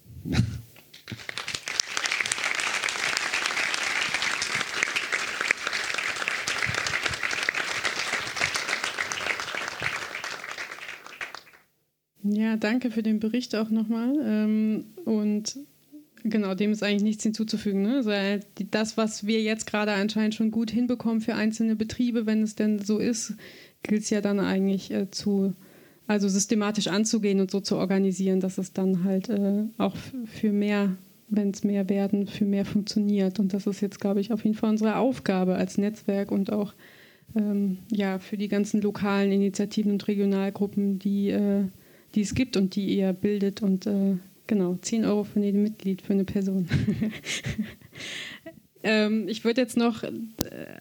Ja, danke für den Bericht auch nochmal. Ähm, und genau, dem ist eigentlich nichts hinzuzufügen. Ne? Also das, was wir jetzt gerade anscheinend schon gut hinbekommen für einzelne Betriebe, wenn es denn so ist, gilt es ja dann eigentlich äh, zu, also systematisch anzugehen und so zu organisieren, dass es dann halt äh, auch für mehr, wenn es mehr werden, für mehr funktioniert. Und das ist jetzt, glaube ich, auf jeden Fall unsere Aufgabe als Netzwerk und auch ähm, ja, für die ganzen lokalen Initiativen und Regionalgruppen, die äh, die es gibt und die ihr bildet. Und äh, genau, 10 Euro von jedem Mitglied für eine Person. ähm, ich würde jetzt noch äh,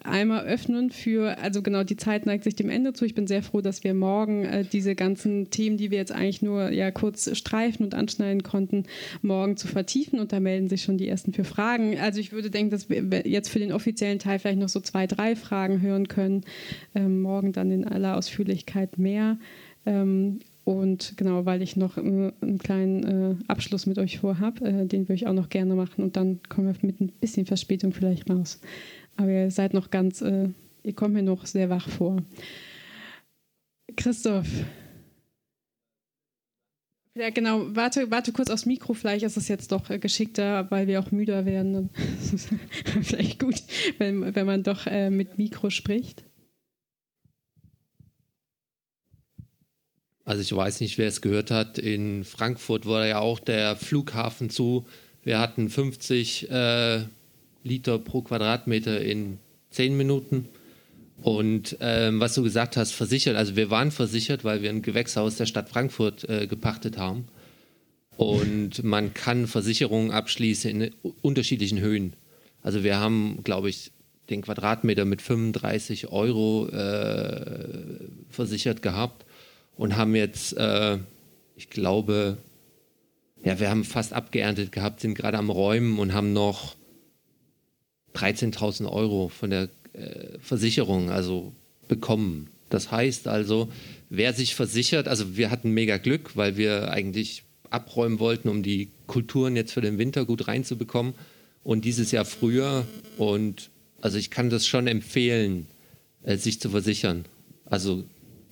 einmal öffnen für, also genau, die Zeit neigt sich dem Ende zu. Ich bin sehr froh, dass wir morgen äh, diese ganzen Themen, die wir jetzt eigentlich nur ja kurz streifen und anschneiden konnten, morgen zu vertiefen. Und da melden sich schon die ersten für Fragen. Also ich würde denken, dass wir jetzt für den offiziellen Teil vielleicht noch so zwei, drei Fragen hören können. Ähm, morgen dann in aller Ausführlichkeit mehr. Ähm, und genau, weil ich noch einen, einen kleinen äh, Abschluss mit euch vorhabe, äh, den würde ich auch noch gerne machen. Und dann kommen wir mit ein bisschen Verspätung vielleicht raus. Aber ihr seid noch ganz, äh, ihr kommt mir noch sehr wach vor. Christoph. Ja, genau. Warte, warte kurz aufs Mikro. Vielleicht ist es jetzt doch äh, geschickter, weil wir auch müder werden. vielleicht gut, wenn, wenn man doch mit Mikro spricht. Also ich weiß nicht, wer es gehört hat. In Frankfurt wurde ja auch der Flughafen zu. Wir hatten 50 äh, Liter pro Quadratmeter in 10 Minuten. Und ähm, was du gesagt hast, versichert. Also wir waren versichert, weil wir ein Gewächshaus der Stadt Frankfurt äh, gepachtet haben. Und man kann Versicherungen abschließen in unterschiedlichen Höhen. Also wir haben, glaube ich, den Quadratmeter mit 35 Euro äh, versichert gehabt und haben jetzt, äh, ich glaube, ja, wir haben fast abgeerntet gehabt, sind gerade am Räumen und haben noch 13.000 Euro von der äh, Versicherung also bekommen. Das heißt also, wer sich versichert, also wir hatten mega Glück, weil wir eigentlich abräumen wollten, um die Kulturen jetzt für den Winter gut reinzubekommen. Und dieses Jahr früher. Und also ich kann das schon empfehlen, äh, sich zu versichern. Also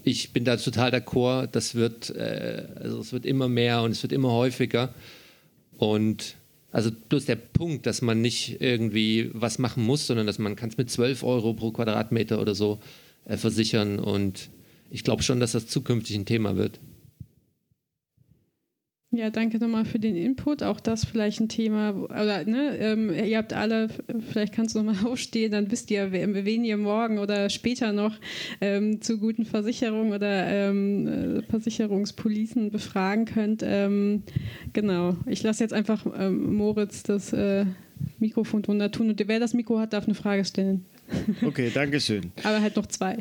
ich bin da total d'accord. Das wird, äh, also es wird immer mehr und es wird immer häufiger. Und also bloß der Punkt, dass man nicht irgendwie was machen muss, sondern dass man kann es mit 12 Euro pro Quadratmeter oder so äh, versichern. Und ich glaube schon, dass das zukünftig ein Thema wird. Ja, danke nochmal für den Input. Auch das vielleicht ein Thema, oder ne, ähm, ihr habt alle, vielleicht kannst du nochmal aufstehen, dann wisst ihr, wen ihr morgen oder später noch ähm, zu guten Versicherungen oder ähm, äh, Versicherungspolicen befragen könnt. Ähm, genau, ich lasse jetzt einfach ähm, Moritz das äh, Mikrofon drunter tun und wer das Mikro hat, darf eine Frage stellen. Okay, danke schön. Aber halt noch zwei.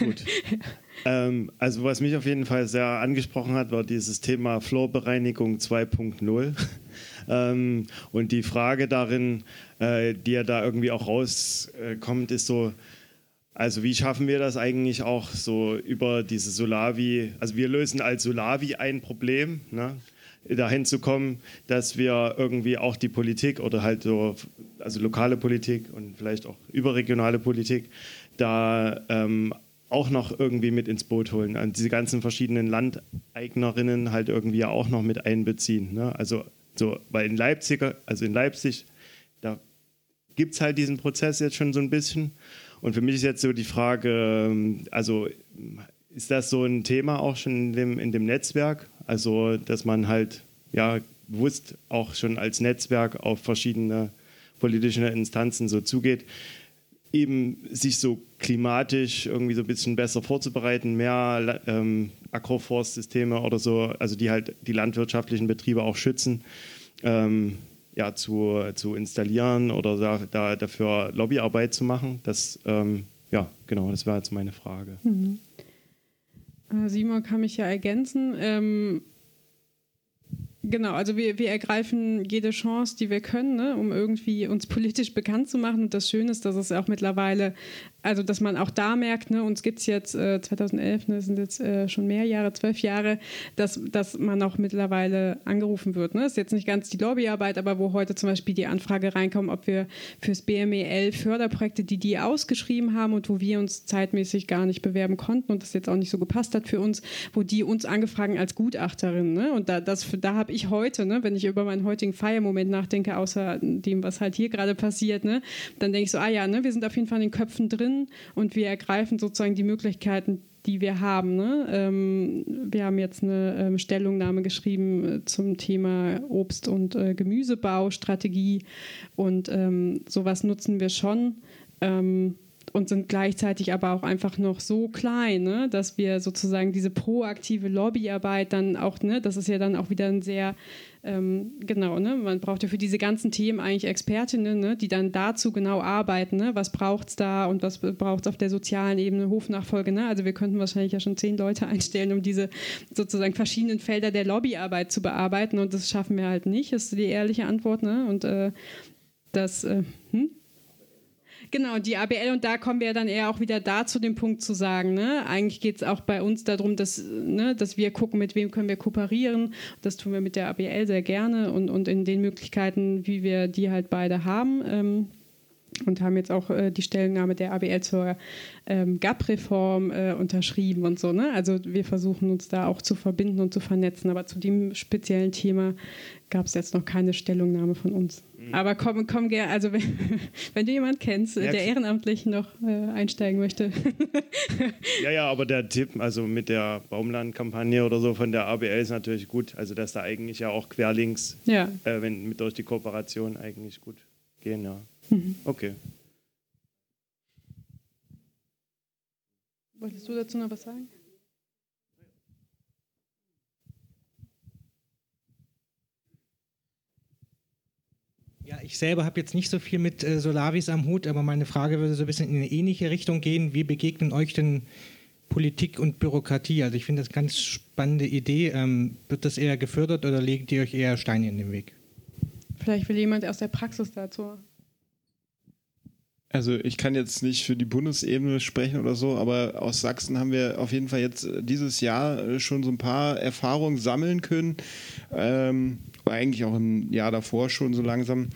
Gut. Ähm, also was mich auf jeden Fall sehr angesprochen hat, war dieses Thema Florbereinigung 2.0. ähm, und die Frage darin, äh, die ja da irgendwie auch rauskommt, ist so, also wie schaffen wir das eigentlich auch so über diese Solavi, also wir lösen als Solavi ein Problem, ne? dahin zu kommen, dass wir irgendwie auch die Politik oder halt so, also lokale Politik und vielleicht auch überregionale Politik, da ähm, auch noch irgendwie mit ins Boot holen. Und diese ganzen verschiedenen Landeignerinnen halt irgendwie auch noch mit einbeziehen. Ne? Also so, weil in Leipzig, also in Leipzig, da gibt es halt diesen Prozess jetzt schon so ein bisschen. Und für mich ist jetzt so die Frage, ähm, also ist das so ein Thema auch schon in dem, in dem Netzwerk? Also, dass man halt ja bewusst auch schon als Netzwerk auf verschiedene politische Instanzen so zugeht eben sich so klimatisch irgendwie so ein bisschen besser vorzubereiten, mehr ähm, Agroforstsysteme oder so, also die halt die landwirtschaftlichen Betriebe auch schützen, ähm, ja, zu, zu installieren oder da, da dafür Lobbyarbeit zu machen. Das, ähm, ja, genau, das wäre jetzt meine Frage. Mhm. Äh, Simon kann mich ja ergänzen. Genau, also wir, wir ergreifen jede Chance, die wir können, ne, um irgendwie uns politisch bekannt zu machen. Und das Schöne ist, dass es auch mittlerweile, also dass man auch da merkt, ne, uns gibt es jetzt äh, 2011, ne, sind jetzt äh, schon mehr Jahre, zwölf Jahre, dass, dass man auch mittlerweile angerufen wird. Ne. Das ist jetzt nicht ganz die Lobbyarbeit, aber wo heute zum Beispiel die Anfrage reinkommt, ob wir fürs BMEL Förderprojekte, die die ausgeschrieben haben und wo wir uns zeitmäßig gar nicht bewerben konnten und das jetzt auch nicht so gepasst hat für uns, wo die uns angefragt als Gutachterin. Ne. Und da, da habe ich heute, ne, wenn ich über meinen heutigen Feiermoment nachdenke, außer dem, was halt hier gerade passiert, ne, dann denke ich so, ah ja, ne, wir sind auf jeden Fall in den Köpfen drin und wir ergreifen sozusagen die Möglichkeiten, die wir haben. Ne? Ähm, wir haben jetzt eine ähm, Stellungnahme geschrieben äh, zum Thema Obst- und äh, Gemüsebaustrategie und ähm, sowas nutzen wir schon. Ähm, und sind gleichzeitig aber auch einfach noch so klein, ne, dass wir sozusagen diese proaktive Lobbyarbeit dann auch, ne, das ist ja dann auch wieder ein sehr, ähm, genau, ne, man braucht ja für diese ganzen Themen eigentlich Expertinnen, ne, die dann dazu genau arbeiten, ne, was braucht es da und was braucht es auf der sozialen Ebene, Hofnachfolge, ne, also wir könnten wahrscheinlich ja schon zehn Leute einstellen, um diese sozusagen verschiedenen Felder der Lobbyarbeit zu bearbeiten und das schaffen wir halt nicht, ist die ehrliche Antwort, ne, und äh, das, äh, hm? Genau, die ABL und da kommen wir dann eher auch wieder da zu dem Punkt zu sagen, ne, eigentlich geht es auch bei uns darum, dass, ne, dass wir gucken, mit wem können wir kooperieren. Das tun wir mit der ABL sehr gerne und, und in den Möglichkeiten, wie wir die halt beide haben. Ähm, und haben jetzt auch äh, die Stellungnahme der ABL zur ähm, GAP-Reform äh, unterschrieben und so. Ne? Also wir versuchen uns da auch zu verbinden und zu vernetzen, aber zu dem speziellen Thema gab es jetzt noch keine Stellungnahme von uns. Mhm. Aber komm, komm gerne, also wenn, wenn, du jemanden kennst, ja, der ehrenamtlich noch äh, einsteigen möchte. ja, ja, aber der Tipp, also mit der Baumland-Kampagne oder so von der ABL ist natürlich gut. Also dass da eigentlich ja auch querlinks, ja. Äh, wenn mit durch die Kooperation eigentlich gut gehen, ja. Mhm. Okay. Wolltest du dazu noch was sagen? ich selber habe jetzt nicht so viel mit äh, Solavis am Hut, aber meine Frage würde so ein bisschen in eine ähnliche Richtung gehen. Wie begegnen euch denn Politik und Bürokratie? Also ich finde das eine ganz spannende Idee. Ähm, wird das eher gefördert oder legt ihr euch eher Steine in den Weg? Vielleicht will jemand aus der Praxis dazu. Also ich kann jetzt nicht für die Bundesebene sprechen oder so, aber aus Sachsen haben wir auf jeden Fall jetzt dieses Jahr schon so ein paar Erfahrungen sammeln können. Ähm, eigentlich auch im Jahr davor schon so langsam.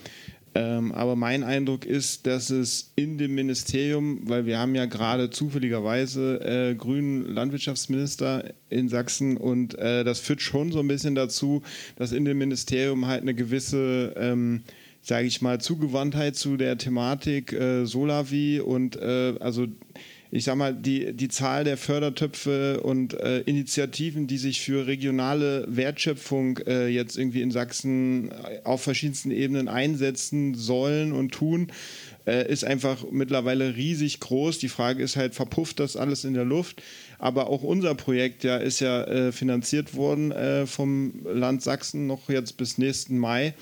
Ähm, aber mein Eindruck ist, dass es in dem Ministerium, weil wir haben ja gerade zufälligerweise äh, grünen Landwirtschaftsminister in Sachsen und äh, das führt schon so ein bisschen dazu, dass in dem Ministerium halt eine gewisse ähm, sage ich mal, Zugewandtheit zu der Thematik äh, Solavi und äh, also ich sag mal, die, die Zahl der Fördertöpfe und äh, Initiativen, die sich für regionale Wertschöpfung äh, jetzt irgendwie in Sachsen auf verschiedensten Ebenen einsetzen sollen und tun, äh, ist einfach mittlerweile riesig groß. Die Frage ist halt, verpufft das alles in der Luft? Aber auch unser Projekt ja, ist ja äh, finanziert worden äh, vom Land Sachsen noch jetzt bis nächsten Mai.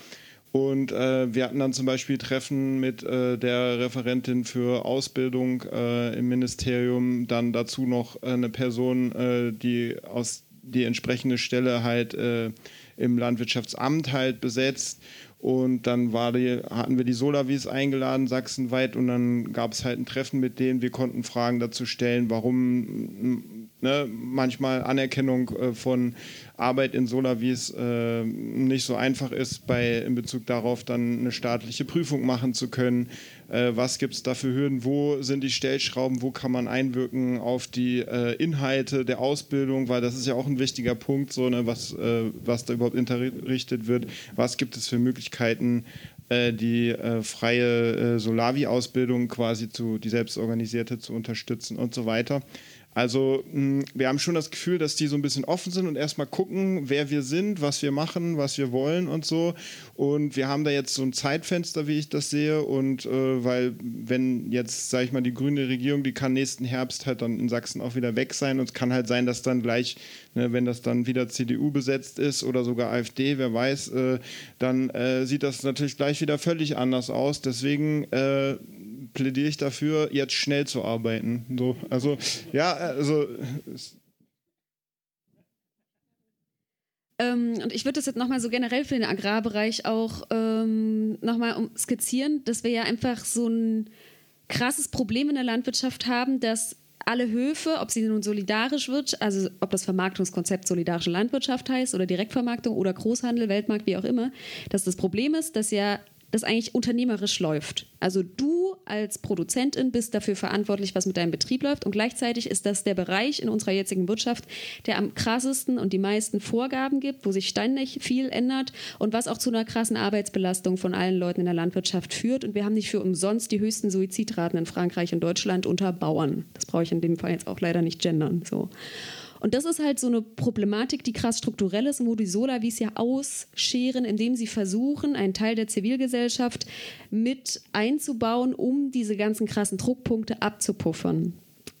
Und äh, wir hatten dann zum Beispiel Treffen mit äh, der Referentin für Ausbildung äh, im Ministerium, dann dazu noch äh, eine Person, äh, die aus die entsprechende Stelle halt äh, im Landwirtschaftsamt halt besetzt. Und dann die, hatten wir die Solavis eingeladen, sachsenweit, und dann gab es halt ein Treffen mit denen. Wir konnten Fragen dazu stellen, warum ne, manchmal Anerkennung äh, von Arbeit in Solavis äh, nicht so einfach ist, bei, in Bezug darauf dann eine staatliche Prüfung machen zu können. Äh, was gibt es da für Hürden? Wo sind die Stellschrauben? Wo kann man einwirken auf die äh, Inhalte der Ausbildung? Weil das ist ja auch ein wichtiger Punkt, so, ne, was, äh, was da überhaupt unterrichtet wird. Was gibt es für Möglichkeiten, äh, die freie Solavi-Ausbildung quasi zu, die selbstorganisierte zu unterstützen und so weiter. Also hm, wir haben schon das Gefühl, dass die so ein bisschen offen sind und erstmal gucken, wer wir sind, was wir machen, was wir wollen und so. Und wir haben da jetzt so ein Zeitfenster, wie ich das sehe. Und äh, weil, wenn jetzt, sage ich mal, die grüne Regierung, die kann nächsten Herbst halt dann in Sachsen auch wieder weg sein. Und es kann halt sein, dass dann gleich, ne, wenn das dann wieder CDU besetzt ist oder sogar AfD, wer weiß, äh, dann äh, sieht das natürlich gleich wieder völlig anders aus. Deswegen äh, plädiere ich dafür, jetzt schnell zu arbeiten. So, also, ja, also. Ähm, und ich würde das jetzt nochmal so generell für den Agrarbereich auch ähm, nochmal skizzieren, dass wir ja einfach so ein krasses Problem in der Landwirtschaft haben, dass alle Höfe, ob sie nun solidarisch wird, also ob das Vermarktungskonzept solidarische Landwirtschaft heißt oder Direktvermarktung oder Großhandel, Weltmarkt, wie auch immer, dass das Problem ist, dass ja das eigentlich unternehmerisch läuft. Also du als Produzentin bist dafür verantwortlich, was mit deinem Betrieb läuft und gleichzeitig ist das der Bereich in unserer jetzigen Wirtschaft, der am krassesten und die meisten Vorgaben gibt, wo sich ständig viel ändert und was auch zu einer krassen Arbeitsbelastung von allen Leuten in der Landwirtschaft führt und wir haben nicht für umsonst die höchsten Suizidraten in Frankreich und Deutschland unter Bauern. Das brauche ich in dem Fall jetzt auch leider nicht gendern. So. Und das ist halt so eine Problematik, die krass strukturell ist und wo die Solavis ja ausscheren, indem sie versuchen, einen Teil der Zivilgesellschaft mit einzubauen, um diese ganzen krassen Druckpunkte abzupuffern.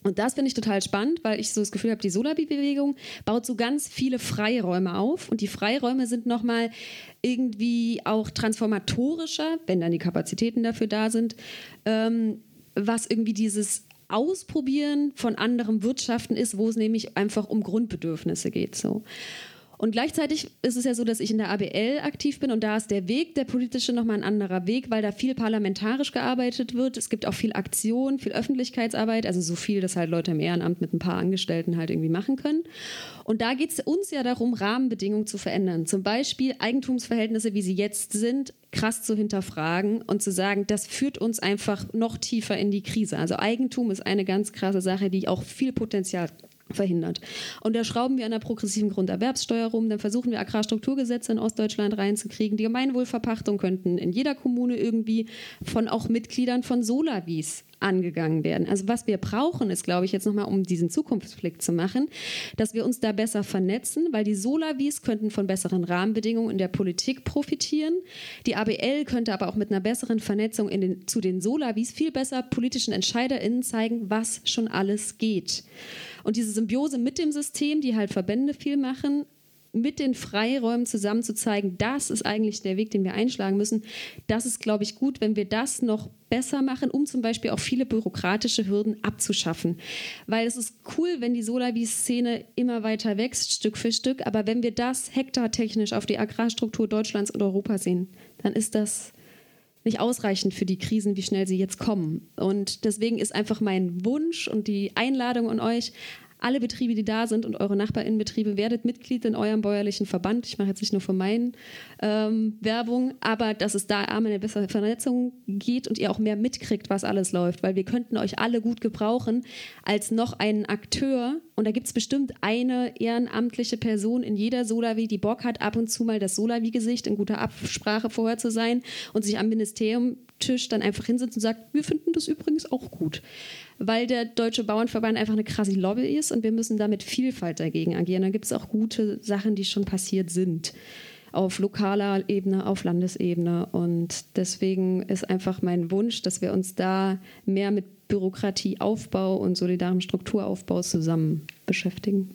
Und das finde ich total spannend, weil ich so das Gefühl habe, die Solabi-Bewegung baut so ganz viele Freiräume auf. Und die Freiräume sind nochmal irgendwie auch transformatorischer, wenn dann die Kapazitäten dafür da sind, ähm, was irgendwie dieses Ausprobieren von anderen Wirtschaften ist, wo es nämlich einfach um Grundbedürfnisse geht. So. Und gleichzeitig ist es ja so, dass ich in der ABL aktiv bin und da ist der Weg, der politische, nochmal ein anderer Weg, weil da viel parlamentarisch gearbeitet wird. Es gibt auch viel Aktion, viel Öffentlichkeitsarbeit, also so viel, dass halt Leute im Ehrenamt mit ein paar Angestellten halt irgendwie machen können. Und da geht es uns ja darum, Rahmenbedingungen zu verändern. Zum Beispiel Eigentumsverhältnisse, wie sie jetzt sind, krass zu hinterfragen und zu sagen, das führt uns einfach noch tiefer in die Krise. Also Eigentum ist eine ganz krasse Sache, die auch viel Potenzial verhindert. Und da schrauben wir an der progressiven Grunderwerbssteuer rum, dann versuchen wir Agrarstrukturgesetze in Ostdeutschland reinzukriegen. Die Gemeinwohlverpachtung könnten in jeder Kommune irgendwie von auch Mitgliedern von Solavis angegangen werden. Also was wir brauchen, ist, glaube ich, jetzt nochmal, um diesen Zukunftsblick zu machen, dass wir uns da besser vernetzen, weil die Solavis könnten von besseren Rahmenbedingungen in der Politik profitieren. Die ABL könnte aber auch mit einer besseren Vernetzung den, zu den Solavis viel besser politischen EntscheiderInnen zeigen, was schon alles geht. Und diese Symbiose mit dem System, die halt Verbände viel machen, mit den Freiräumen zusammen zu zeigen, das ist eigentlich der Weg, den wir einschlagen müssen. Das ist, glaube ich, gut, wenn wir das noch besser machen, um zum Beispiel auch viele bürokratische Hürden abzuschaffen. Weil es ist cool, wenn die Solavi-Szene immer weiter wächst, Stück für Stück, aber wenn wir das hektartechnisch auf die Agrarstruktur Deutschlands und Europas sehen, dann ist das nicht ausreichend für die Krisen, wie schnell sie jetzt kommen. Und deswegen ist einfach mein Wunsch und die Einladung an euch, alle Betriebe, die da sind und eure Nachbarinnenbetriebe, werdet Mitglied in eurem bäuerlichen Verband. Ich mache jetzt nicht nur von meinen ähm, Werbung, aber dass es da eine bessere Vernetzung geht und ihr auch mehr mitkriegt, was alles läuft, weil wir könnten euch alle gut gebrauchen als noch einen Akteur. Und da gibt es bestimmt eine ehrenamtliche Person in jeder Solavi, die Bock hat, ab und zu mal das Solavi-Gesicht in guter Absprache vorher zu sein und sich am Ministeriumtisch dann einfach hinsetzt und sagt, wir finden das übrigens auch gut weil der Deutsche Bauernverband einfach eine krasse Lobby ist und wir müssen da mit Vielfalt dagegen agieren. Da gibt es auch gute Sachen, die schon passiert sind auf lokaler Ebene, auf Landesebene. Und deswegen ist einfach mein Wunsch, dass wir uns da mehr mit Bürokratieaufbau und solidarem Strukturaufbau zusammen beschäftigen.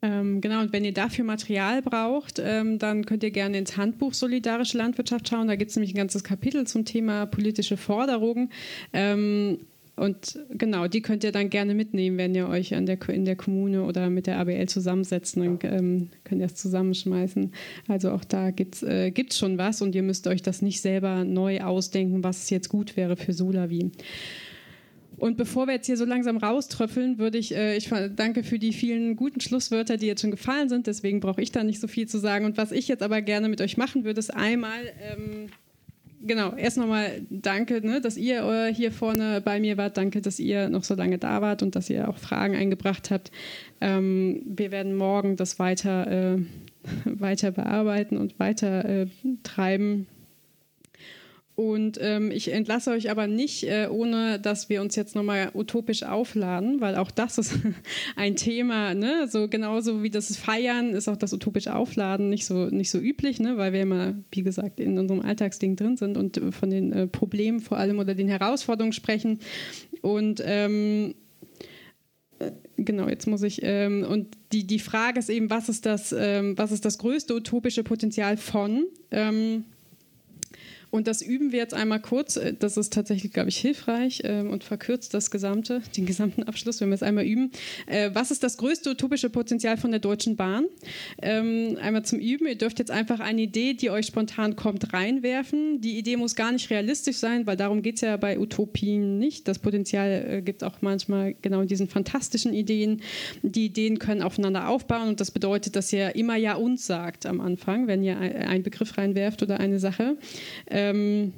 Ähm, genau, und wenn ihr dafür Material braucht, ähm, dann könnt ihr gerne ins Handbuch Solidarische Landwirtschaft schauen. Da gibt es nämlich ein ganzes Kapitel zum Thema politische Forderungen. Ähm, und genau, die könnt ihr dann gerne mitnehmen, wenn ihr euch der, in der Kommune oder mit der ABL zusammensetzt. Dann ähm, könnt ihr es zusammenschmeißen. Also auch da gibt es äh, schon was und ihr müsst euch das nicht selber neu ausdenken, was jetzt gut wäre für Solavi. Und bevor wir jetzt hier so langsam rauströpfeln, würde ich, äh, ich danke für die vielen guten Schlusswörter, die jetzt schon gefallen sind. Deswegen brauche ich da nicht so viel zu sagen. Und was ich jetzt aber gerne mit euch machen würde, ist einmal, ähm, genau, erst nochmal danke, ne, dass ihr äh, hier vorne bei mir wart. Danke, dass ihr noch so lange da wart und dass ihr auch Fragen eingebracht habt. Ähm, wir werden morgen das weiter, äh, weiter bearbeiten und weiter äh, treiben. Und ähm, ich entlasse euch aber nicht, äh, ohne dass wir uns jetzt nochmal utopisch aufladen, weil auch das ist ein Thema, ne? So genauso wie das Feiern ist auch das utopische Aufladen nicht so, nicht so üblich, ne? weil wir immer, wie gesagt, in unserem Alltagsding drin sind und von den äh, Problemen vor allem oder den Herausforderungen sprechen. Und ähm, äh, Genau, jetzt muss ich. Ähm, und die, die Frage ist eben, was ist das, ähm, was ist das größte utopische Potenzial von? Und das üben wir jetzt einmal kurz. Äh, das ist tatsächlich, glaube ich, hilfreich ähm, und verkürzt das gesamte, den gesamten Abschluss, wenn wir es einmal üben. Äh, was ist das größte utopische Potenzial von der Deutschen Bahn? Ähm, einmal zum Üben. Ihr dürft jetzt einfach eine Idee, die euch spontan kommt, reinwerfen. Die Idee muss gar nicht realistisch sein, weil darum geht es ja bei Utopien nicht. Das Potenzial äh, gibt auch manchmal genau in diesen fantastischen Ideen. Die Ideen können aufeinander aufbauen und das bedeutet, dass ihr immer Ja und sagt am Anfang, wenn ihr einen Begriff reinwerft oder eine Sache. Ähm,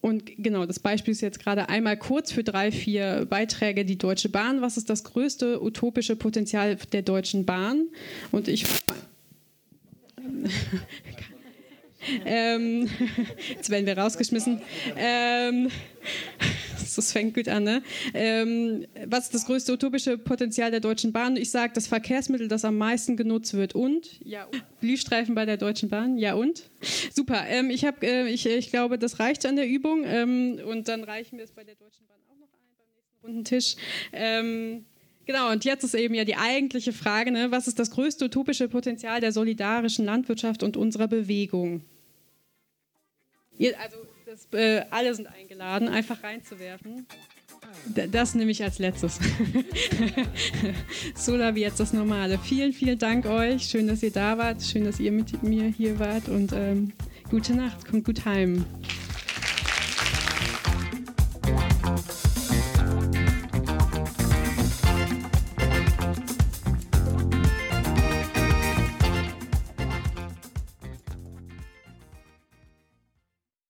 und genau, das Beispiel ist jetzt gerade einmal kurz für drei, vier Beiträge die Deutsche Bahn. Was ist das größte utopische Potenzial der Deutschen Bahn? Und ich. ähm, jetzt werden wir rausgeschmissen. Ähm, das fängt gut an. Ne? Ähm, was ist das größte utopische Potenzial der Deutschen Bahn? Ich sage, das Verkehrsmittel, das am meisten genutzt wird. Und? Ja. Blühstreifen bei der Deutschen Bahn? Ja und? Super. Ähm, ich, hab, äh, ich, ich glaube, das reicht an der Übung. Ähm, und dann reichen wir es bei der Deutschen Bahn auch noch ein beim nächsten runden Tisch. Ähm, Genau, und jetzt ist eben ja die eigentliche Frage, ne, was ist das größte utopische Potenzial der solidarischen Landwirtschaft und unserer Bewegung? Ihr, also das, äh, alle sind eingeladen, einfach reinzuwerfen. Das nehme ich als letztes. Sola wie jetzt das Normale. Vielen, vielen Dank euch. Schön, dass ihr da wart. Schön, dass ihr mit mir hier wart. Und ähm, gute Nacht. Kommt gut heim.